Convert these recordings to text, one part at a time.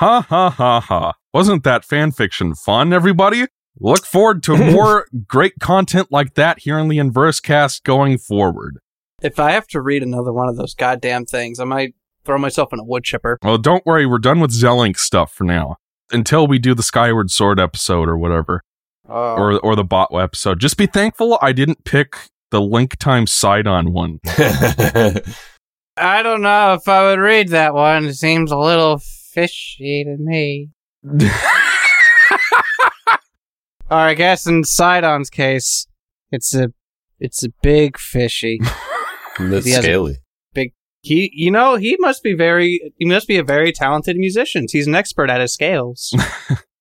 Ha ha ha ha. Wasn't that fanfiction fun, everybody? Look forward to more great content like that here in the Inverse Cast going forward. If I have to read another one of those goddamn things, I might throw myself in a wood chipper. Well, don't worry, we're done with Zelink stuff for now. Until we do the Skyward Sword episode or whatever. Oh. Or or the bot episode. Just be thankful I didn't pick the Link Time Sidon one. I don't know if I would read that one. It seems a little fishy to me. Or I guess in Sidon's case, it's a it's a big fishy. That's He has a- he, you know, he must be very, he must be a very talented musician. He's an expert at his scales.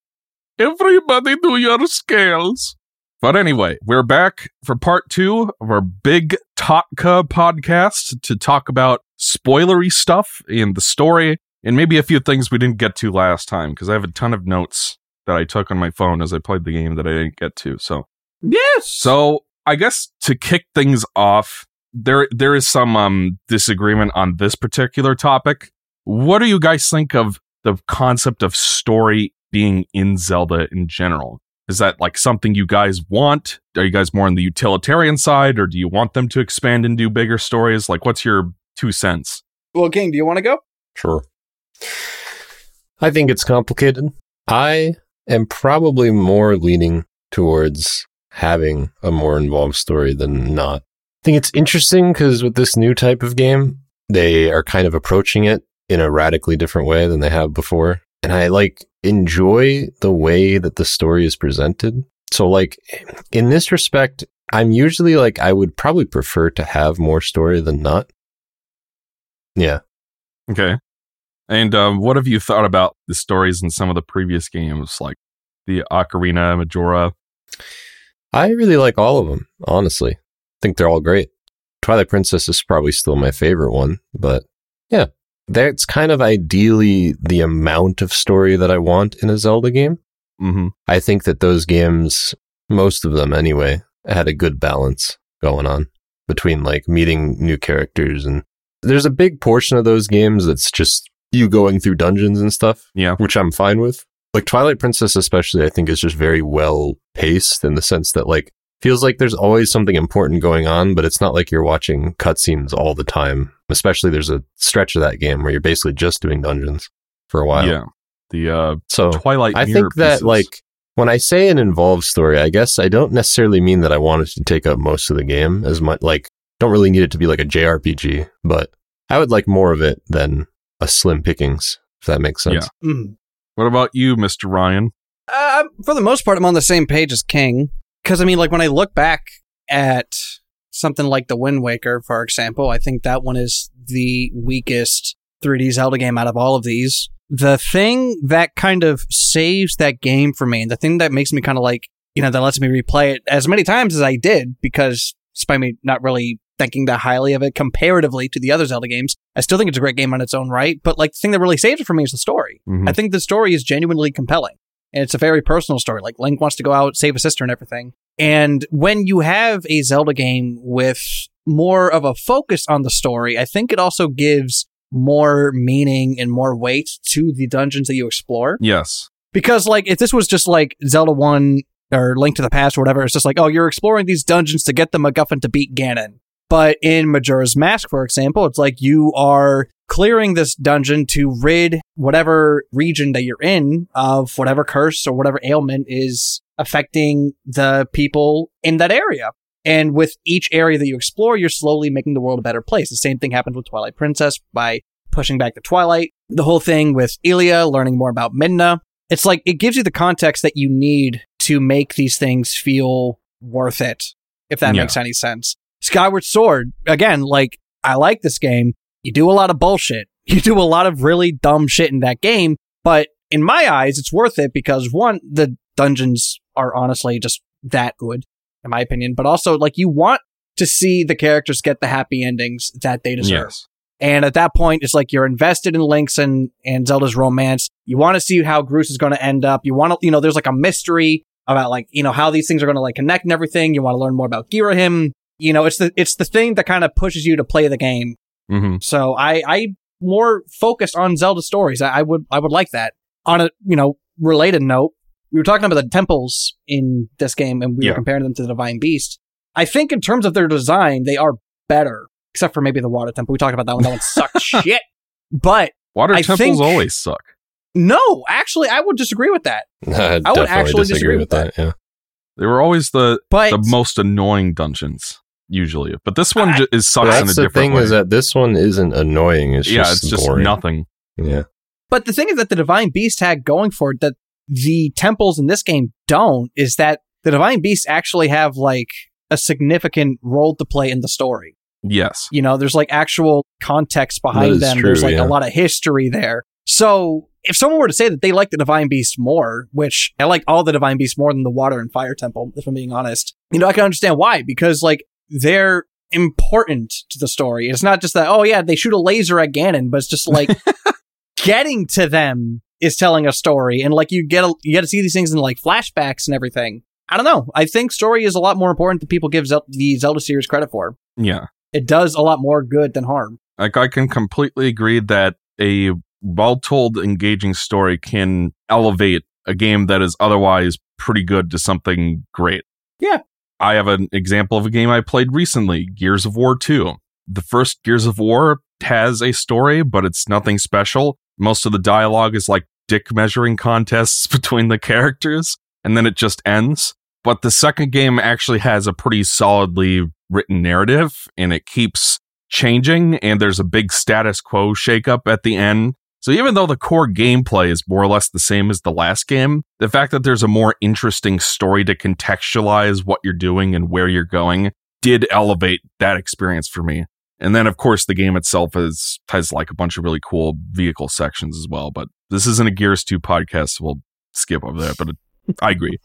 Everybody do your scales. But anyway, we're back for part two of our big Totka podcast to talk about spoilery stuff in the story and maybe a few things we didn't get to last time because I have a ton of notes that I took on my phone as I played the game that I didn't get to. So yes. so I guess to kick things off, there there is some um disagreement on this particular topic. What do you guys think of the concept of story being in Zelda in general? Is that like something you guys want? Are you guys more on the utilitarian side, or do you want them to expand and do bigger stories? Like, what's your two cents? well, King, do you want to go? Sure. I think it's complicated. I am probably more leaning towards having a more involved story than not. I think it's interesting because with this new type of game, they are kind of approaching it in a radically different way than they have before. And I like enjoy the way that the story is presented. So like in this respect, I'm usually like I would probably prefer to have more story than not. Yeah. Okay. And um, what have you thought about the stories in some of the previous games, like the Ocarina, Majora? I really like all of them, honestly. I think they're all great. Twilight Princess is probably still my favorite one, but yeah, that's kind of ideally the amount of story that I want in a Zelda game. Mm-hmm. I think that those games, most of them anyway, had a good balance going on between like meeting new characters and there's a big portion of those games that's just you going through dungeons and stuff Yeah. which I'm fine with. Like Twilight Princess, especially, I think is just very well paced in the sense that like feels like there's always something important going on, but it's not like you're watching cutscenes all the time. Especially there's a stretch of that game where you're basically just doing dungeons for a while. Yeah. The uh, So Twilight. I think that pieces. like when I say an involved story, I guess I don't necessarily mean that I want it to take up most of the game as much like don't really need it to be like a JRPG, but I would like more of it than a slim pickings, if that makes sense. Yeah. Mm. What about you, Mr. Ryan? Uh, for the most part, I'm on the same page as King. Because, I mean, like, when I look back at something like The Wind Waker, for example, I think that one is the weakest 3D Zelda game out of all of these. The thing that kind of saves that game for me, and the thing that makes me kind of like, you know, that lets me replay it as many times as I did, because despite me not really thinking that highly of it comparatively to the other Zelda games, I still think it's a great game on its own right. But, like, the thing that really saves it for me is the story. Mhm. I think the story is genuinely compelling. And it's a very personal story. Like Link wants to go out, save a sister and everything. And when you have a Zelda game with more of a focus on the story, I think it also gives more meaning and more weight to the dungeons that you explore. Yes. Because like if this was just like Zelda 1 or Link to the Past or whatever, it's just like, oh, you're exploring these dungeons to get the MacGuffin to beat Ganon. But in Majora's Mask, for example, it's like you are clearing this dungeon to rid whatever region that you're in of whatever curse or whatever ailment is affecting the people in that area. And with each area that you explore, you're slowly making the world a better place. The same thing happens with Twilight Princess by pushing back the Twilight. The whole thing with Ilia, learning more about Midna. It's like it gives you the context that you need to make these things feel worth it, if that Yeah. makes any sense. Skyward Sword, again, like, I like this game. You do a lot of bullshit. You do a lot of really dumb shit in that game, but in my eyes, it's worth it because one, the dungeons are honestly just that good, in my opinion, but also, like, you want to see the characters get the happy endings that they deserve. Yes. And at that point, it's like you're invested in Link's and, and Zelda's romance. You want to see how Groose is going to end up. You want to, you know, there's like a mystery about like, you know, how these things are going to like connect and everything. You want to learn more about Ghirahim. You know, it's the, it's the thing that kind of pushes you to play the game. hmm So I, I more focused on Zelda stories. I, I would, I would like that. on a, you know, related note, we were talking about the temples in this game and we Yeah. were comparing them to the Divine Beast. I think in terms of their design, they are better, except for maybe the water temple. We talked about that one. That one sucked shit. But Water I temples think- always suck. no, actually, I would disagree with that. I, would actually disagree disagree with with that. Yeah. They were always the But the most annoying dungeons usually, but this one I- is sucks in a That's the different thing way. is that this one isn't annoying. It's yeah, just it's just boring. nothing. Yeah. But the thing is that the Divine Beast had going for it that the temples in this game don't is that the Divine Beasts actually have like a significant role to play in the story. Yes. You know, there's like actual context behind them. true, there's like yeah. a lot of history there. So if someone were to say that they like the Divine Beast more, which I like all the Divine Beasts more than the Water and Fire Temple, if I'm being honest, you know, I can understand why because like they're important to the story. It's not just that, oh yeah, they shoot a laser at Ganon, but it's just like getting to them is telling a story and like you get a, you get to see these things in like flashbacks and everything. I don't know. I think story is a lot more important than people give Zel- the Zelda series credit for. Yeah. It does a lot more good than harm. Like I can completely agree that a well-told, engaging story can elevate a game that is otherwise pretty good to something great. Yeah. I have an example of a game I played recently, Gears of War 2. The first Gears of War has a story, but it's nothing special. Most of the dialogue is like dick measuring contests between the characters, and then it just ends. But the second game actually has a pretty solidly written narrative, and it keeps changing, and there's a big status quo shakeup at the end. So even though the core gameplay is more or less the same as the last game, the fact that there's a more interesting story to contextualize what you're doing and where you're going did elevate that experience for me. And then of course the game itself is has like a bunch of really cool vehicle sections as well, but this isn't a Gears 2 podcast, so we'll skip over that, but it, I agree.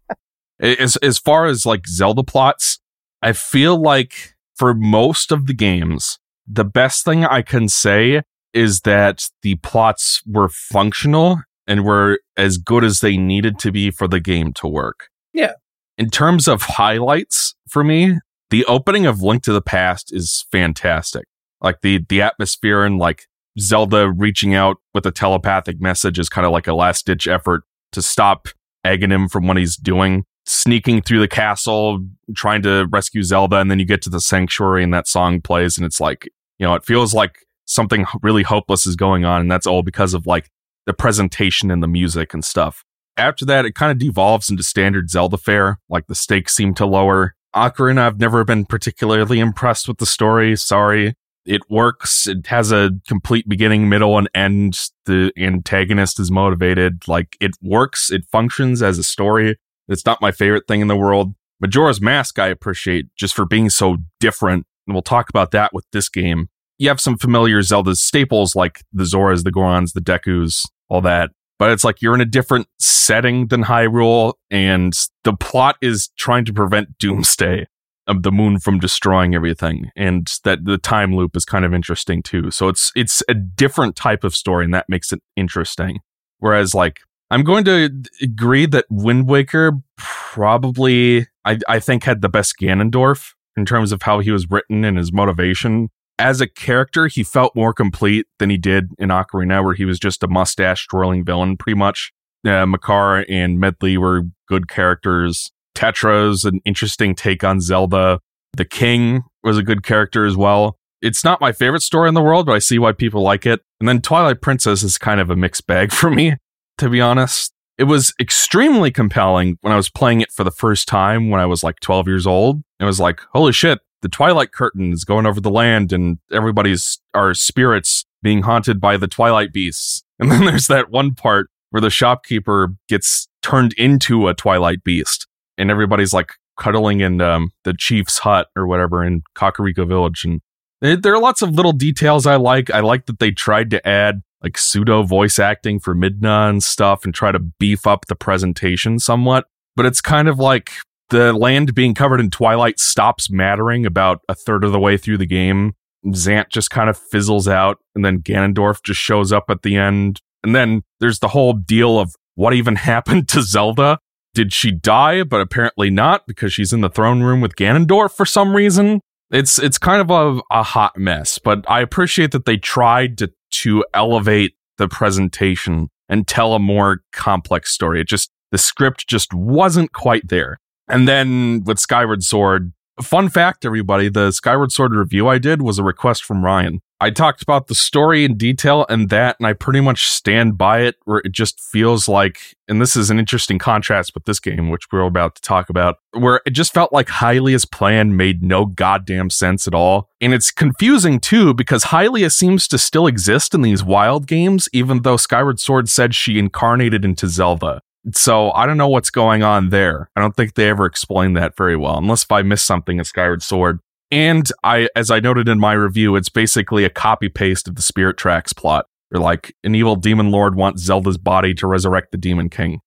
as as far as like Zelda plots, I feel like for most of the games, the best thing I can say is that the plots were functional and were as good as they needed to be for the game to work. Yeah. In terms of highlights for me, the opening of Link to the Past is fantastic. Like the the atmosphere and like Zelda reaching out with a telepathic message is kind of like a last ditch effort to stop Agahnim from what he's doing. Sneaking through the castle, trying to rescue Zelda, and then you get to the sanctuary and that song plays, and it's like, you know, it feels like something really hopeless is going on, and that's all because of like the presentation and the music and stuff. After that, it kind of devolves into standard Zelda fare, like the stakes seem to lower. Ocarina, I've never been particularly impressed with the story. Sorry. It works. It has a complete beginning, middle, and end. The antagonist is motivated. Like it works. It functions as a story. It's not my favorite thing in the world. Majora's Mask, I appreciate just for being so different. And we'll talk about that with this game. You have some familiar Zelda staples like the Zoras, the Gorons, the Dekus, all that. But it's like you're in a different setting than Hyrule, and the plot is trying to prevent Doomsday of the moon from destroying everything. And that the time loop is kind of interesting too. So it's it's a different type of story, and that makes it interesting. Whereas like I'm going to agree that Wind Waker probably I, I think had the best Ganondorf in terms of how he was written and his motivation. As a character, he felt more complete than he did in Ocarina, where he was just a mustache twirling villain, pretty much. Uh, Makar and Medli were good characters. Tetra's an interesting take on Zelda. The King was a good character as well. It's not my favorite story in the world, but I see why people like it. And then Twilight Princess is kind of a mixed bag for me, to be honest. It was extremely compelling when I was playing it for the first time when I was like 12 years old. It was like, holy shit, the Twilight Curtain is going over the land and everybody's, our spirits being haunted by the Twilight Beasts. And then there's that one part where the shopkeeper gets turned into a Twilight Beast and everybody's like cuddling in um, the chief's hut or whatever in Kakariko Village. And there there are lots of little details I like. I like that they tried to add like pseudo voice acting for Midna and stuff and try to beef up the presentation somewhat. But it's kind of like the land being covered in twilight stops mattering about a third of the way through the game. Zant just kind of fizzles out, and then Ganondorf just shows up at the end. And then there's the whole deal of what even happened to Zelda. Did she die? But apparently not, because she's in the throne room with Ganondorf for some reason. It's it's kind of a, a hot mess, but I appreciate that they tried to to elevate the presentation and tell a more complex story. It just, the script just wasn't quite there. And then with Skyward Sword, fun fact, everybody, the Skyward Sword review I did was a request from Ryan. I talked about the story in detail and that, and I pretty much stand by it, where it just feels like, and this is an interesting contrast with this game, which we're about to talk about, where it just felt like Hylia's plan made no goddamn sense at all. And it's confusing too, because Hylia seems to still exist in these wild games, even though Skyward Sword said she incarnated into Zelda. So I don't know what's going on there. I don't think they ever explained that very well, unless if I missed something in Skyward Sword. And I, as I noted in my review, it's basically a copy paste of the Spirit Tracks plot. They're like an evil demon lord wants Zelda's body to resurrect the Demon King.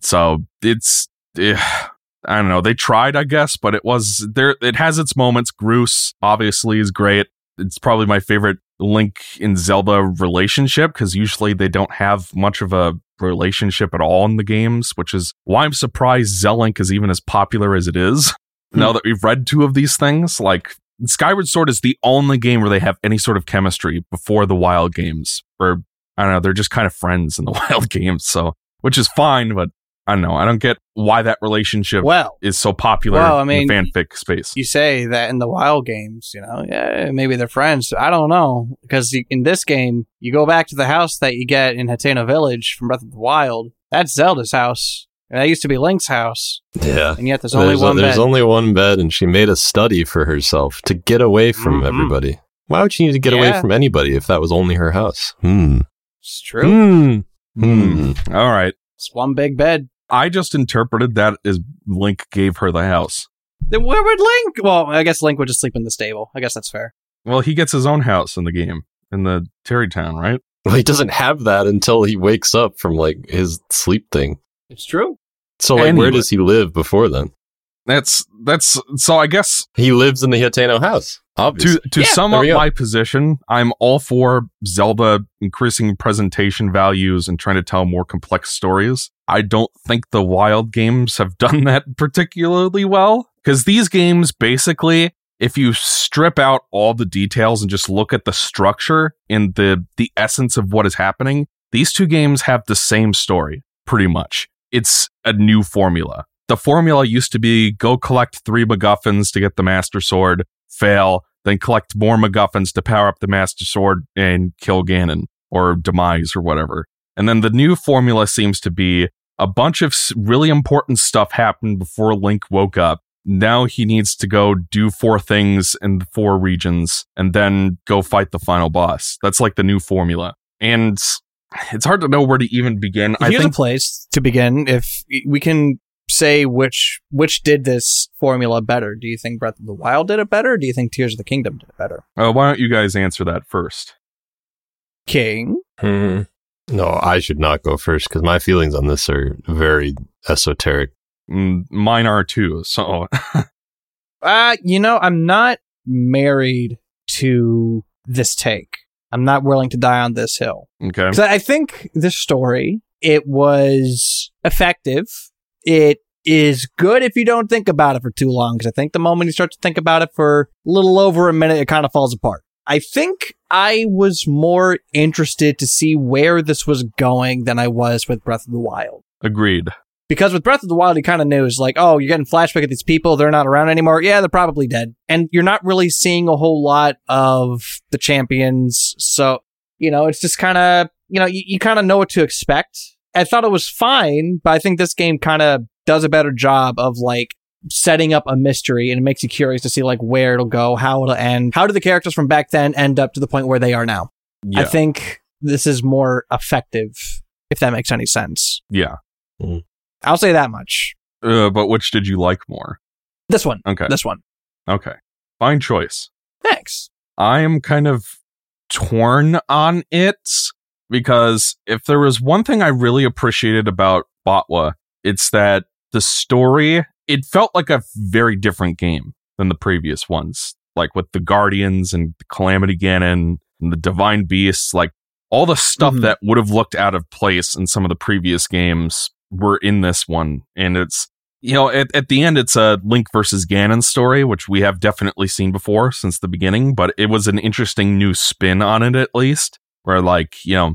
So it's, eh, I don't know. They tried, I guess, but it was there. It has its moments. Groose obviously is great. It's probably my favorite Link in Zelda relationship because usually they don't have much of a relationship at all in the games, which is why I'm surprised Zelink is even as popular as it is. now hmm. that we've read two of these things, like Skyward Sword is the only game where they have any sort of chemistry before the Wild games. Where I don't know, they're just kind of friends in the Wild games, so which is fine, but I don't know. I don't get why that relationship Well, is so popular Well, I in mean, the fanfic space. you say that in the wild games, you know, yeah, maybe they're friends. I don't know because in this game, you go back to the house that you get in Hateno Village from Breath of the Wild. That's Zelda's house, and that used to be Link's house, Yeah. and yet there's only there's one there's bed. only one bed, and she made a study for herself to get away from Mhm. everybody. Why would she need to get away from anybody if that was only her house? Hmm. it's true. Hmm. Hmm. All right. It's one big bed. I just interpreted that as Link gave her the house. Then where would Link? Well, I guess Link would just sleep in the stable. I guess that's fair. Well, he gets his own house in the game in the Tarrey Town, right? Well, he doesn't have that until he wakes up from like his sleep thing. It's true. So, like, where does he live before then? That's that's so. I guess He lives in the Hateno house. Obviously. to to Yeah, sum up go. my position, I'm all for Zelda increasing presentation values and trying to tell more complex stories. I don't think the Wild games have done that particularly well because these games basically, if you strip out all the details and just look at the structure and the the essence of what is happening, these two games have the same story pretty much. It's a new formula. The formula used to be go collect three MacGuffins to get the Master Sword, fail, then collect more MacGuffins to power up the Master Sword and kill Ganon or Demise or whatever. And then the new formula seems to be a bunch of really important stuff happened before Link woke up. Now he needs to go do four things in the four regions and then go fight the final boss. That's like the new formula. And it's hard to know where to even begin. I Here's think a place to begin. If we can say which which did this formula better, do you think Breath of the Wild did it better? Or do you think Tears of the Kingdom did it better? Uh, why don't you guys answer that first? King. Hmm. No, I should not go first because my feelings on this are very esoteric. Mm, mine are too. So Uh, you know, I'm not married to this take. I'm not willing to die on this hill. okay, Because I think this story, it was effective. It is good if you don't think about it for too long. Because I think the moment you start to think about it for a little over a minute, it kind of falls apart. I think I was more interested to see where this was going than I was with Breath of the Wild. agreed. Because with Breath of the Wild, you kind of knew it's like, oh, you're getting flashback at these people. They're not around anymore. Yeah, they're probably dead. And you're not really seeing a whole lot of the champions. So, you know, it's just kind of, you know, you, you kind of know what to expect. I thought it was fine, but I think this game kind of does a better job of like setting up a mystery and it makes you curious to see like where it'll go, how it'll end. How do the characters from back then end up to the point where they are now? Yeah, I think this is more effective, if that makes any sense. yeah. I'll say that much. Uh, but which did you like more? This one. Okay, This one. okay, fine choice. Thanks. I am kind of torn on it because if there was one thing I really appreciated about Botwa, it's that the story, it felt like a very different game than the previous ones. Like with the Guardians and Calamity Ganon and the Divine Beasts, like all the stuff Mhm. that would have looked out of place in some of the previous games were in this one. And it's, you know, at, at the end, it's a Link versus Ganon story, which we have definitely seen before since the beginning, but it was an interesting new spin on it, at least, where, like, you know,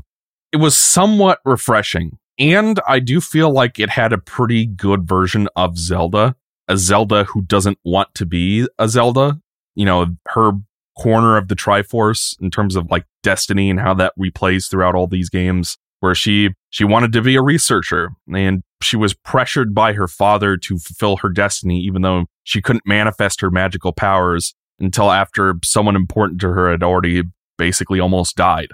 it was somewhat refreshing. And I do feel like it had a pretty good version of Zelda, a Zelda who doesn't want to be a Zelda. You know, her corner of the Triforce in terms of like destiny and how that replays throughout all these games where she she wanted to be a researcher and she was pressured by her father to fulfill her destiny even though she couldn't manifest her magical powers until after someone important to her had already basically almost died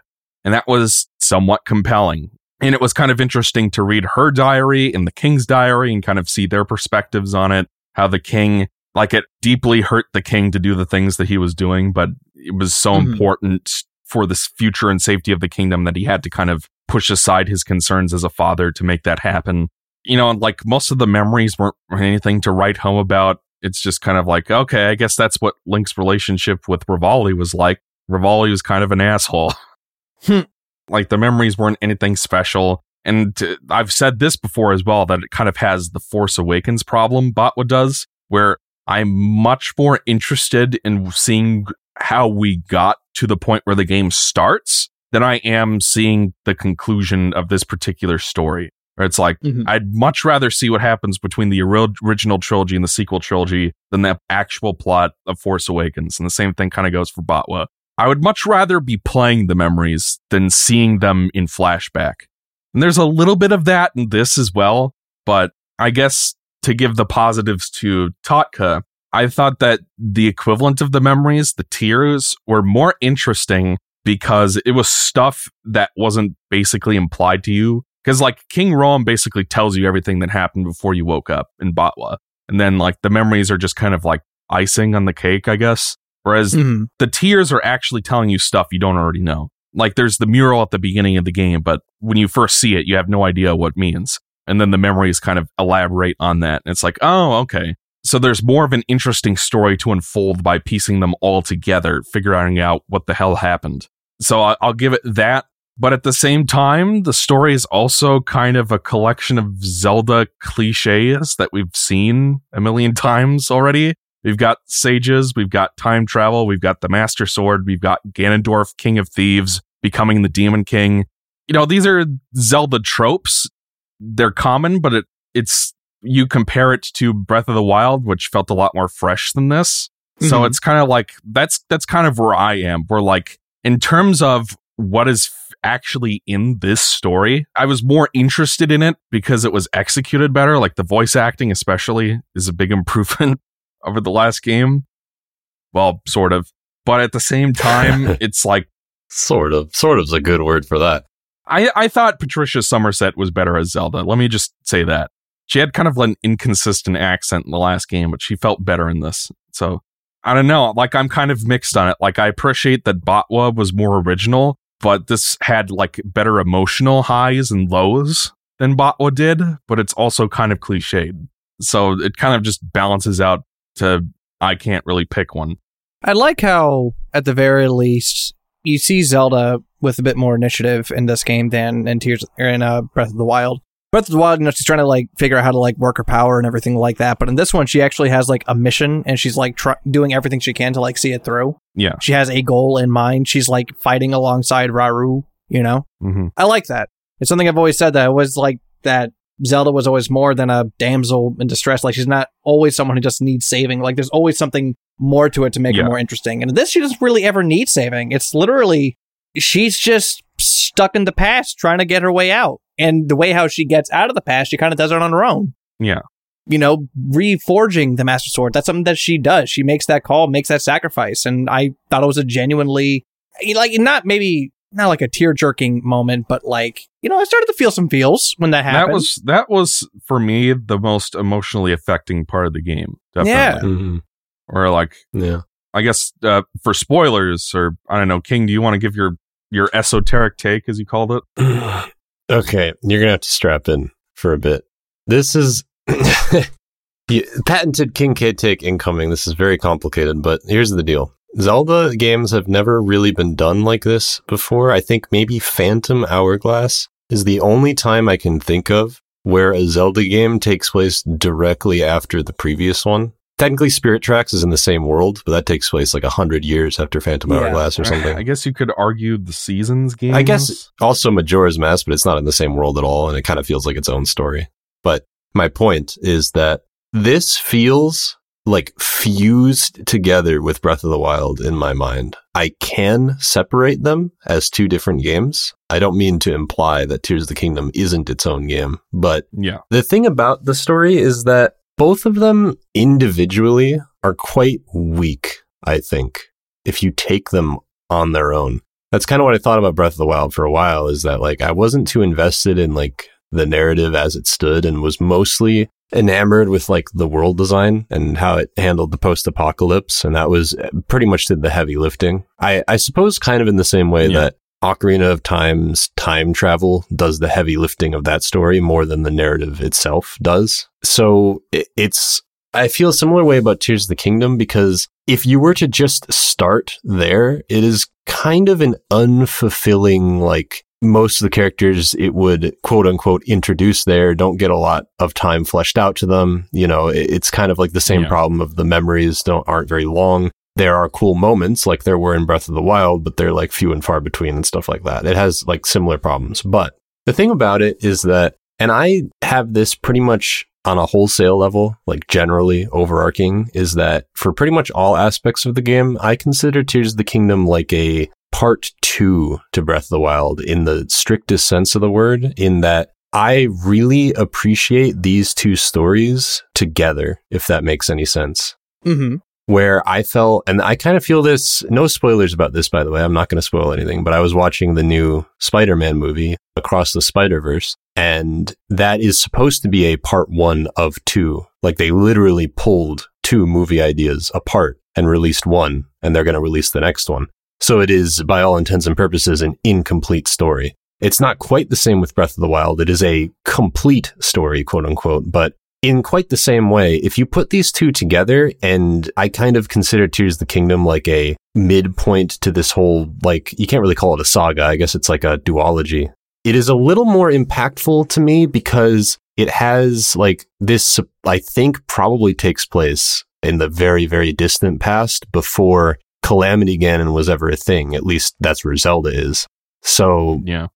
and that was somewhat compelling and it was kind of interesting to read her diary and the king's diary and kind of see their perspectives on it how the king like it deeply hurt the king to do the things that he was doing but it was so Mhm. important for the future and safety of the kingdom that he had to kind of push aside his concerns as a father to make that happen. You know, like most of the memories weren't anything to write home about. It's just kind of like, okay, I guess that's what Link's relationship with Revali was like. Revali was kind of an asshole. Hmm. like the memories weren't anything special. And uh, I've said this before as well that it kind of has the Force Awakens problem Botwa does, where I'm much more interested in seeing how we got to the point where the game starts than I am seeing the conclusion of this particular story. Where it's like, Mhm. I'd much rather see what happens between the original trilogy and the sequel trilogy than the actual plot of Force Awakens. And the same thing kind of goes for Botwa. I would much rather be playing the memories than seeing them in flashback. And there's a little bit of that in this as well, but I guess to give the positives to Totka, I thought that the equivalent of the memories, the tears, were more interesting because it was stuff that wasn't basically implied to you. Because like King Rhoam basically tells you everything that happened before you woke up in Botwa. And then like the memories are just kind of like icing on the cake, I guess. Whereas Mhm. the tears are actually telling you stuff you don't already know. Like there's the mural at the beginning of the game, but when you first see it, you have no idea what it means. And then the memories kind of elaborate on that. And it's like, oh, okay. So there's more of an interesting story to unfold by piecing them all together, figuring out what the hell happened. So I- I'll give it that. But at the same time, the story is also kind of a collection of Zelda cliches that we've seen a million times already. We've got sages, we've got time travel, we've got the Master Sword, we've got Ganondorf, King of Thieves, becoming the Demon King. You know, these are Zelda tropes. They're common, but it it's you compare it to Breath of the Wild, which felt a lot more fresh than this. So Mhm. it's kind of like that's that's kind of where I am. Where like in terms of what is f- actually in this story, I was more interested in it because it was executed better. Like the voice acting, especially, is a big improvement over the last game. Well, sort of, but at the same time, it's like Sort of. Sort of's a good word for that. I I thought Patricia Summersett was better as Zelda. Let me just say that she had kind of an inconsistent accent in the last game, but she felt better in this. So I don't know. Like I'm kind of mixed on it. Like I appreciate that Botwa was more original, but this had like better emotional highs and lows than Botwa did. But it's also kind of cliched, so it kind of just balances out to I can't really pick one. I like how, at the very least, you see Zelda with a bit more initiative in this game than in Tears or in uh, Breath of the Wild. Breath of the Wild, you know, she's trying to like figure out how to like work her power and everything like that. But in this one, she actually has like a mission and she's like try- doing everything she can to like see it through. Yeah. She has a goal in mind. She's like fighting alongside Rauru. You know, hmm I like that. It's something I've always said that I was like that. Zelda was always more than a damsel in distress. Like she's not always someone who just needs saving. Like there's always something more to it to make Yeah. it more interesting. And this, she doesn't really ever need saving. It's literally she's just stuck in the past trying to get her way out. And the way how she gets out of the past, she kind of does it on her own. Yeah. You know, reforging the Master Sword. That's something that she does. She makes that call, makes that sacrifice. And I thought it was a genuinely, like, not maybe, not like a tear jerking moment, but like, you know, I started to feel some feels when that happened. That was that was for me the most emotionally affecting part of the game. Definitely. Yeah. Mhm. Or like Yeah. I guess uh, for spoilers, or I don't know, King, do you want to give your your esoteric take, as you called it? okay, you're gonna have to strap in for a bit. This is Yeah, patented Kincaid take incoming. This is very complicated, but here's the deal. Zelda games have never really been done like this before. I think maybe Phantom Hourglass is the only time I can think of where a Zelda game takes place directly after the previous one. technically Spirit Tracks is in the same world, but that takes place like a hundred years after Phantom Yeah. Hourglass or something. I guess you could argue the seasons game. I guess also Majora's Mask, but it's not in the same world at all, and it kind of feels like its own story. But my point is that this feels like fused together with Breath of the Wild in my mind. I can separate them as two different games. I don't mean to imply that Tears of the Kingdom isn't its own game, but Yeah. the thing about the story is that both of them individually are quite weak, I think, if you take them on their own. That's kind of what I thought about Breath of the Wild for a while is that like I wasn't too invested in like the narrative as it stood and was mostly enamored with like the world design and how it handled the post apocalypse and that was uh, pretty much did the heavy lifting. I I suppose kind of in the same way Yeah. that Ocarina of Time's time travel does the heavy lifting of that story more than the narrative itself does. So it, it's, I feel a similar way about Tears of the Kingdom because if you were to just start there, it is kind of an unfulfilling, like, most of the characters it would quote unquote introduce there don't get a lot of time fleshed out to them. You know, it- it's kind of like the same Yeah. problem of the memories don't aren't very long there are cool moments like there were in Breath of the Wild, but they're like few and far between and stuff like that. It has like similar problems. But the thing about it is that, and I have this pretty much on a wholesale level, like generally overarching, is that for pretty much all aspects of the game, I consider Tears of the Kingdom like a part two to Breath of the Wild in the strictest sense of the word, in that I really appreciate these two stories together, if that makes any sense Mm-hmm. where I felt, and I kind of feel this, no spoilers about this, by the way. I'm not going to spoil anything, but I was watching the new Spider Man movie, Across the Spider Verse, and that is supposed to be a part one of two. Like they literally pulled two movie ideas apart and released one, and they're going to release the next one. So it is, by all intents and purposes, an incomplete story. It's not quite the same with Breath of the Wild. It is a complete story, quote unquote, but in quite the same way, if you put these two together, and I kind of consider Tears of the Kingdom like a midpoint to this whole, like, you can't really call it a saga. I guess it's like a duology. It is a little more impactful to me because it has like this, I think probably takes place in the very, very distant past before Calamity Ganon was ever a thing. At least that's where Zelda is. So Yeah.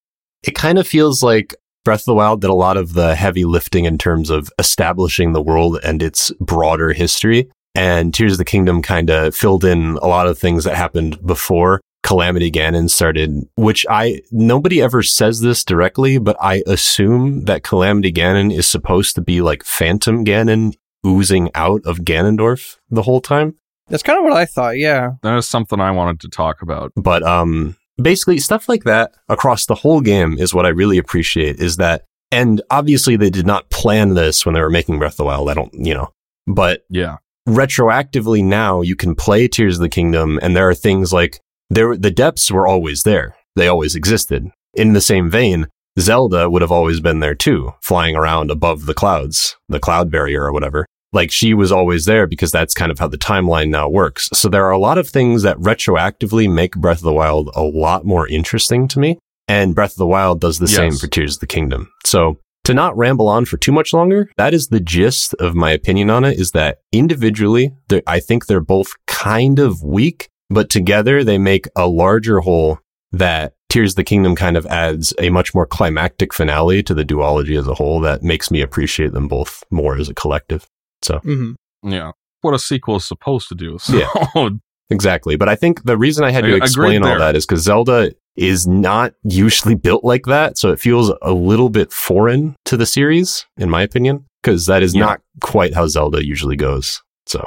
it kind of feels like Breath of the Wild did a lot of the heavy lifting in terms of establishing the world and its broader history. And Tears of the Kingdom kind of filled in a lot of things that happened before Calamity Ganon started, which I, nobody ever says this directly, but I assume that Calamity Ganon is supposed to be like Phantom Ganon oozing out of Ganondorf the whole time. That's kind of what I thought. Yeah. That is something I wanted to talk about. But um, basically, stuff like that across the whole game is what I really appreciate. Is that, and obviously they did not plan this when they were making Breath of the Wild. I don't, you know, but Yeah. retroactively now you can play Tears of the Kingdom, and there are things like there the depths were always there; they always existed. In the same vein, Zelda would have always been there too, flying around above the clouds, the cloud barrier or whatever. Like she was always there because that's kind of how the timeline now works. So there are a lot of things that retroactively make Breath of the Wild a lot more interesting to me. And Breath of the Wild does the Yes. same for Tears of the Kingdom. So to not ramble on for too much longer, that is the gist of my opinion on it is that individually, I think they're both kind of weak, but together they make a larger whole that Tears of the Kingdom kind of adds a much more climactic finale to the duology as a whole that makes me appreciate them both more as a collective. Mm-hmm. Yeah. What a sequel is supposed to do. So, Exactly. But I think the reason I had to agreed explain all that is because Zelda is not usually built like that. So it feels a little bit foreign to the series, in my opinion, because that is Yeah. not quite how Zelda usually goes. So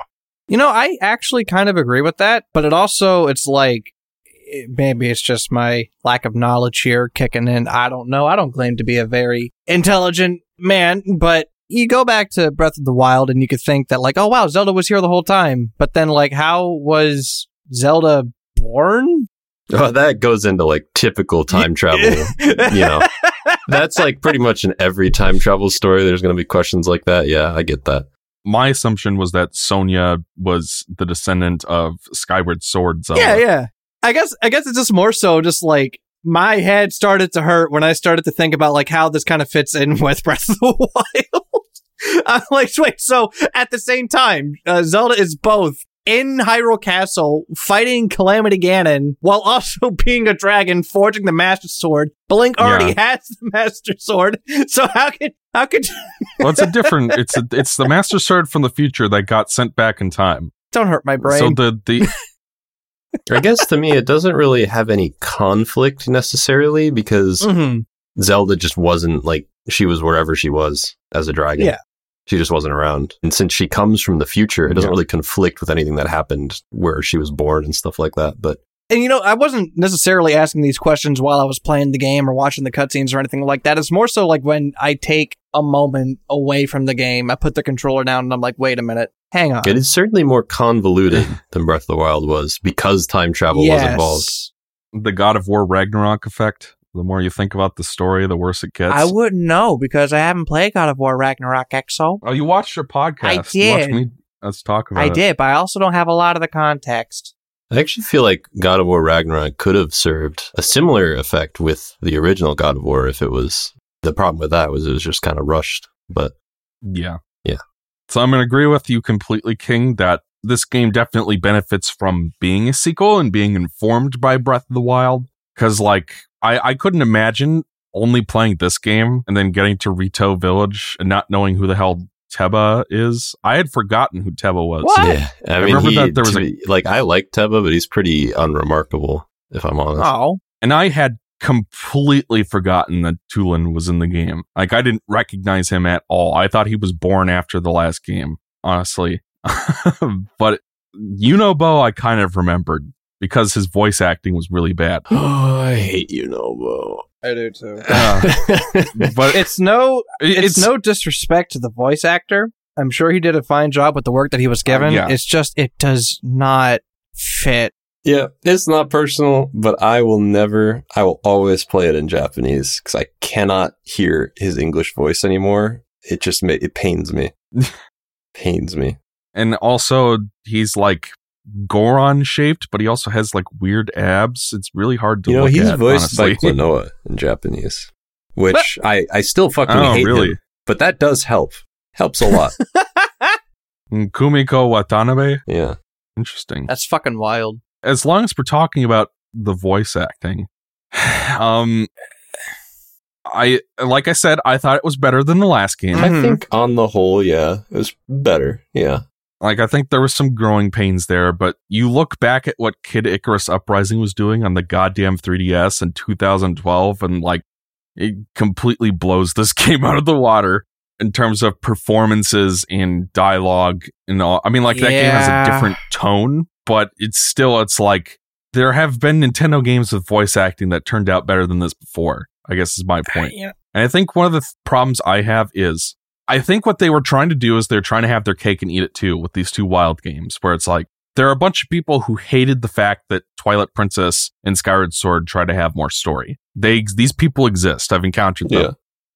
You know, I actually kind of agree with that, but it also, it's like, maybe it's just my lack of knowledge here kicking in. I don't know. I don't claim to be a very intelligent man, but you go back to Breath of the Wild and you could think that, like, oh, wow, Zelda was here the whole time. But then, like, how was Zelda born? oh, that goes into like typical time travel. you know, that's like pretty much in every time travel story. There's going to be questions like that. Yeah, I get that. my assumption was that Sonia was the descendant of Skyward Sword Zelda. Yeah, yeah. I guess I guess it's just more so just like my head started to hurt when I started to think about like how this kind of fits in with Breath of the Wild. I'm like, wait, so at the same time, uh, Zelda is both in Hyrule Castle fighting Calamity Ganon while also being a dragon forging the Master Sword. Blink already has the Master Sword, so how could how could well, it's a different. It's a, it's the Master Sword from the future that got sent back in time. don't hurt my brain? So the the I guess to me, it doesn't really have any conflict necessarily because Mhm. Zelda just wasn't like she was wherever she was as a dragon. Yeah. She just wasn't around. And since she comes from the future, it doesn't Yeah. really conflict with anything that happened where she was born and stuff like that. But And you know, I wasn't necessarily asking these questions while I was playing the game or watching the cutscenes or anything like that. It's more so like when I take a moment away from the game, I put the controller down and I'm like, wait a minute, hang on. it is certainly more convoluted than Breath of the Wild was because time travel was involved. the God of War Ragnarok effect. The more you think about the story, the worse it gets. I wouldn't know because I haven't played God of War Ragnarok Exo. oh, you watched your podcast. I Watch did. me. Let's talk about I it. did, but I also don't have a lot of the context. I actually feel like God of War Ragnarok could have served a similar effect with the original God of War if it was. The problem with that was it was just kind of rushed. But Yeah. Yeah. So I'm going to agree with you completely, King, that this game definitely benefits from being a sequel and being informed by Breath of the Wild. Because, like, I, I couldn't imagine only playing this game and then getting to Rito Village and not knowing who the hell Teba is. I had forgotten who Teba was. What? yeah, I, I mean, remember he, that there was a- me- like I like Teba, but he's pretty unremarkable if I'm honest. Oh, And I had completely forgotten that Tulin was in the game. Like, I didn't recognize him at all. I thought he was born after the last game, honestly. but Yunobo, I kind of remembered because his voice acting was really bad. Oh, I hate you, Nobo. I do too. Uh, but It's no, it's, it's, no disrespect to the voice actor. I'm sure he did a fine job with the work that he was uh, given. yeah. It's just it does not fit. yeah, it's not personal, but I will never, I will always play it in Japanese because I cannot hear his English voice anymore. It just ma- it pains me. pains me. and also he's like Goron shaped, but he also has like weird abs. It's really hard to You know, look he's at, voiced honestly. by Klonoa in Japanese, which I, I still fucking Oh, hate really? him, but that does help. Helps a lot. Kumiko Watanabe. yeah. Interesting. That's fucking wild. as long as we're talking about the voice acting, um, I like I said, I thought it was better than the last game. I think on the whole, yeah, it was better. Yeah. Like I think there was some growing pains there, but you look back at what Kid Icarus Uprising was doing on the goddamn 3DS in 2012, and like it completely blows this game out of the water in terms of performances and dialogue and all. I mean, like that game has a different tone, but it's still it's like there have been Nintendo games with voice acting that turned out better than this before. I guess is my uh, point. Yeah. And I think one of the th- problems I have is I think what they were trying to do is they're trying to have their cake and eat it too with these two wild games where it's like there are a bunch of people who hated the fact that Twilight Princess and Skyward Sword try to have more story. They these people exist. I've encountered them. Yeah.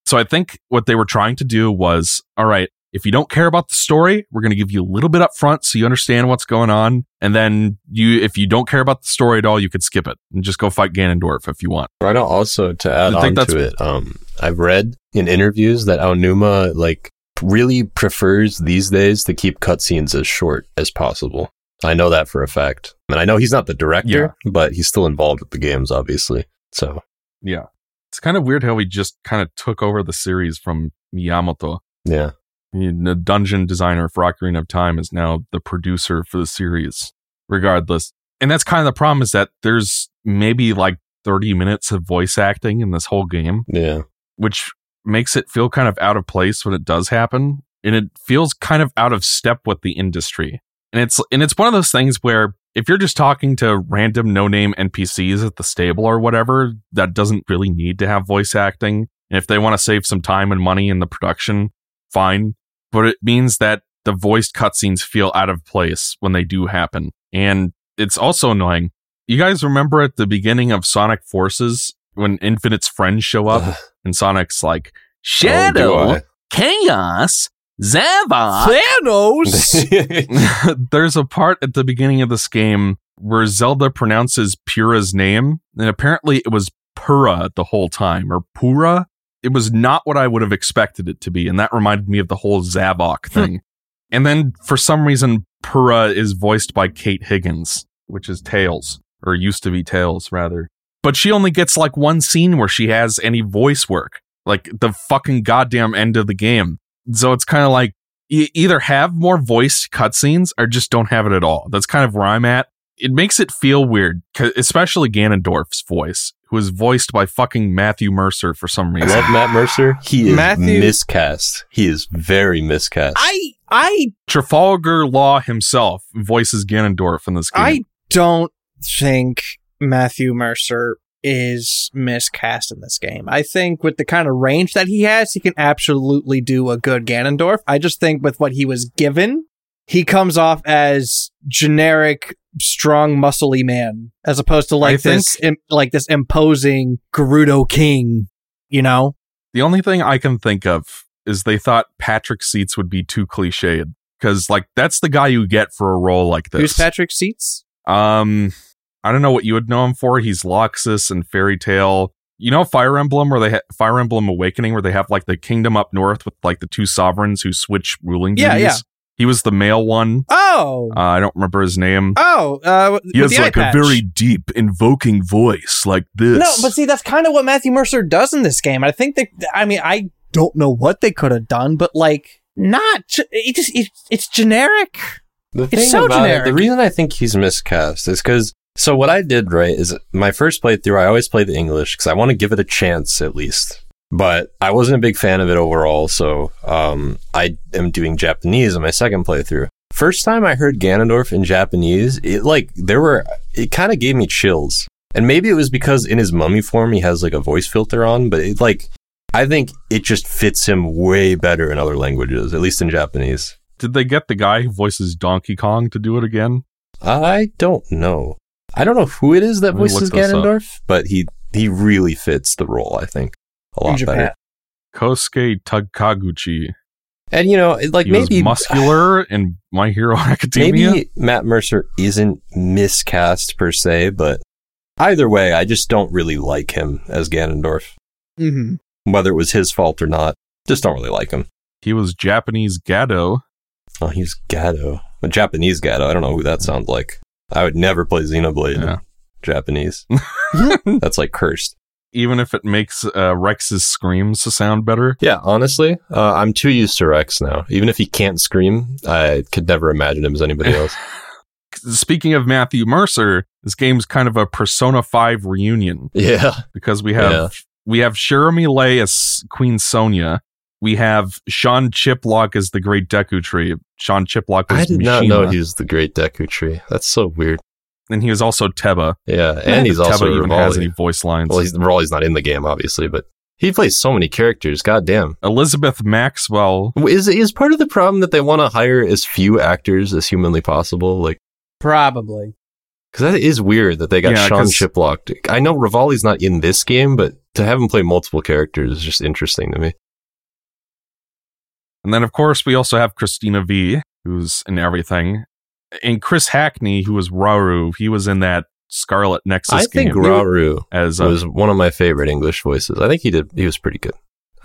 So I think what they were trying to do was, all right, if you don't care about the story, we're going to give you a little bit up front so you understand what's going on, and then you, if you don't care about the story at all, you could skip it and just go fight Ganondorf if you want. Right. also to add I on to it, um, I've read in interviews that Aonuma like really prefers these days to keep cutscenes as short as possible. I know that for a fact. And I know he's not the director, but he's still involved with the games, obviously. So Yeah. It's kind of weird how he just kind of took over the series from Miyamoto. yeah. He- The dungeon designer for Ocarina of Time is now the producer for the series, regardless. And that's kind of the problem is that there's maybe like 30 minutes of voice acting in this whole game, Yeah. which makes it feel kind of out of place when it does happen. And it feels kind of out of step with the industry. And it's and it's one of those things where if you're just talking to random no-name NPCs at the stable or whatever, that doesn't really need to have voice acting. And if they want to save some time and money in the production, fine. But it means that the voiced cutscenes feel out of place when they do happen. And it's also annoying. You guys remember at the beginning of Sonic Forces when Infinite's friends show up and Sonic's like, Shadow, Oh, Chaos, Zava. Thanos. There's a part at the beginning of this game where Zelda pronounces Purah's name, and apparently it was Purah the whole time, or Purah. It was not what I would have expected it to be, and that reminded me of the whole Zavok hmm. thing. and then for some reason, Purah is voiced by Kate Higgins, which is Tails, or used to be Tails rather. But she only gets like one scene where she has any voice work, like the fucking goddamn end of the game. So it's kind of like you either have more voice cutscenes or just don't have it at all. That's kind of where I'm at. It makes it feel weird, especially Ganondorf's voice, who is voiced by fucking Matthew Mercer for some I reason. love Matt Mercer. He is Matthew- miscast. He is very miscast. I I Trafalgar Law himself voices Ganondorf in this game. I don't think Matthew Mercer is miscast in this game. I think with the kind of range that he has, he can absolutely do a good Ganondorf. I just think with what he was given, he comes off as generic, strong, muscly man, as opposed to like this, im- like this imposing Gerudo king. You know, the only thing I can think of is they thought Patrick Seitz would be too cliched. Because, like, that's the guy you get for a role like this. who's Patrick Seitz? Um, I don't know what you would know him for. He's Laxus and Fairy Tail. You know Fire Emblem, where they ha- Fire Emblem Awakening, where they have like the kingdom up north with like the two sovereigns who switch ruling Yeah, duties. yeah. He was the male one. Oh, Uh, I don't remember his name. oh, uh, he with has the like a very deep, invoking voice like this. No, but see, that's kind of what Matthew Mercer does in this game. I think that, I mean, I don't know what they could have done, but like, not, it just, it, it's generic. The It's thing so about it, generic. the reason I think he's miscast is because so what I did right is my first playthrough. I always play the English because I want to give it a chance at least. But I wasn't a big fan of it overall, so um, I am doing Japanese in my second playthrough. First time I heard Ganondorf in Japanese, it like there were it kind of gave me chills, and maybe it was because in his mummy form he has like a voice filter on, but it like I think it just fits him way better in other languages, at least in Japanese. Did they get the guy who voices Donkey Kong to do it again? I don't know. I don't know who it is that Let me look voices. Ganondorf, but he he really fits the role. I think a in lot Japan. better. Kosuke Takaguchi. And you know, like he maybe was muscular in My Hero Academia. maybe Matt Mercer isn't miscast per se, but either way, I just don't really like him as Ganondorf. Mm-hmm. Whether it was his fault or not, just don't really like him. He was Japanese Gado. Oh, he's Gato, a Japanese Gato. I don't know who that sounds like. I would never play Xenoblade Yeah. in Japanese. That's like cursed. Even if it makes uh, Rex's screams sound better. Yeah, honestly, uh, I'm too used to Rex now. Even if he can't scream, I could never imagine him as anybody else. Speaking of Matthew Mercer, this game's kind of a Persona 5 reunion yeah, because we have Yeah. we have Cherami Leigh as Queen Sonia. We have Sean Chiplock as the Great Deku Tree. Sean Chiplock was I did not know he was the Great Deku Tree. That's so weird. And he was also Teba. Yeah, and eh, he's Teba also even has any voice lines. Well, he's Revali's not in the game, obviously, but he plays so many characters. God damn. Elizabeth Maxwell. Is is part of the problem that they want to hire as few actors as humanly possible? Like, Probably. because that is weird that they got Yeah, Sean 'cause- Chiplock. to- I know Revali's not in this game, but to have him play multiple characters is just interesting to me. And then, of course, we also have Cristina Vee, who's in everything. And Chris Hackney, who was Rauru, he was in that Scarlet Nexus I think game Rauru as a was one of my favorite English voices. I think he did. He was pretty good.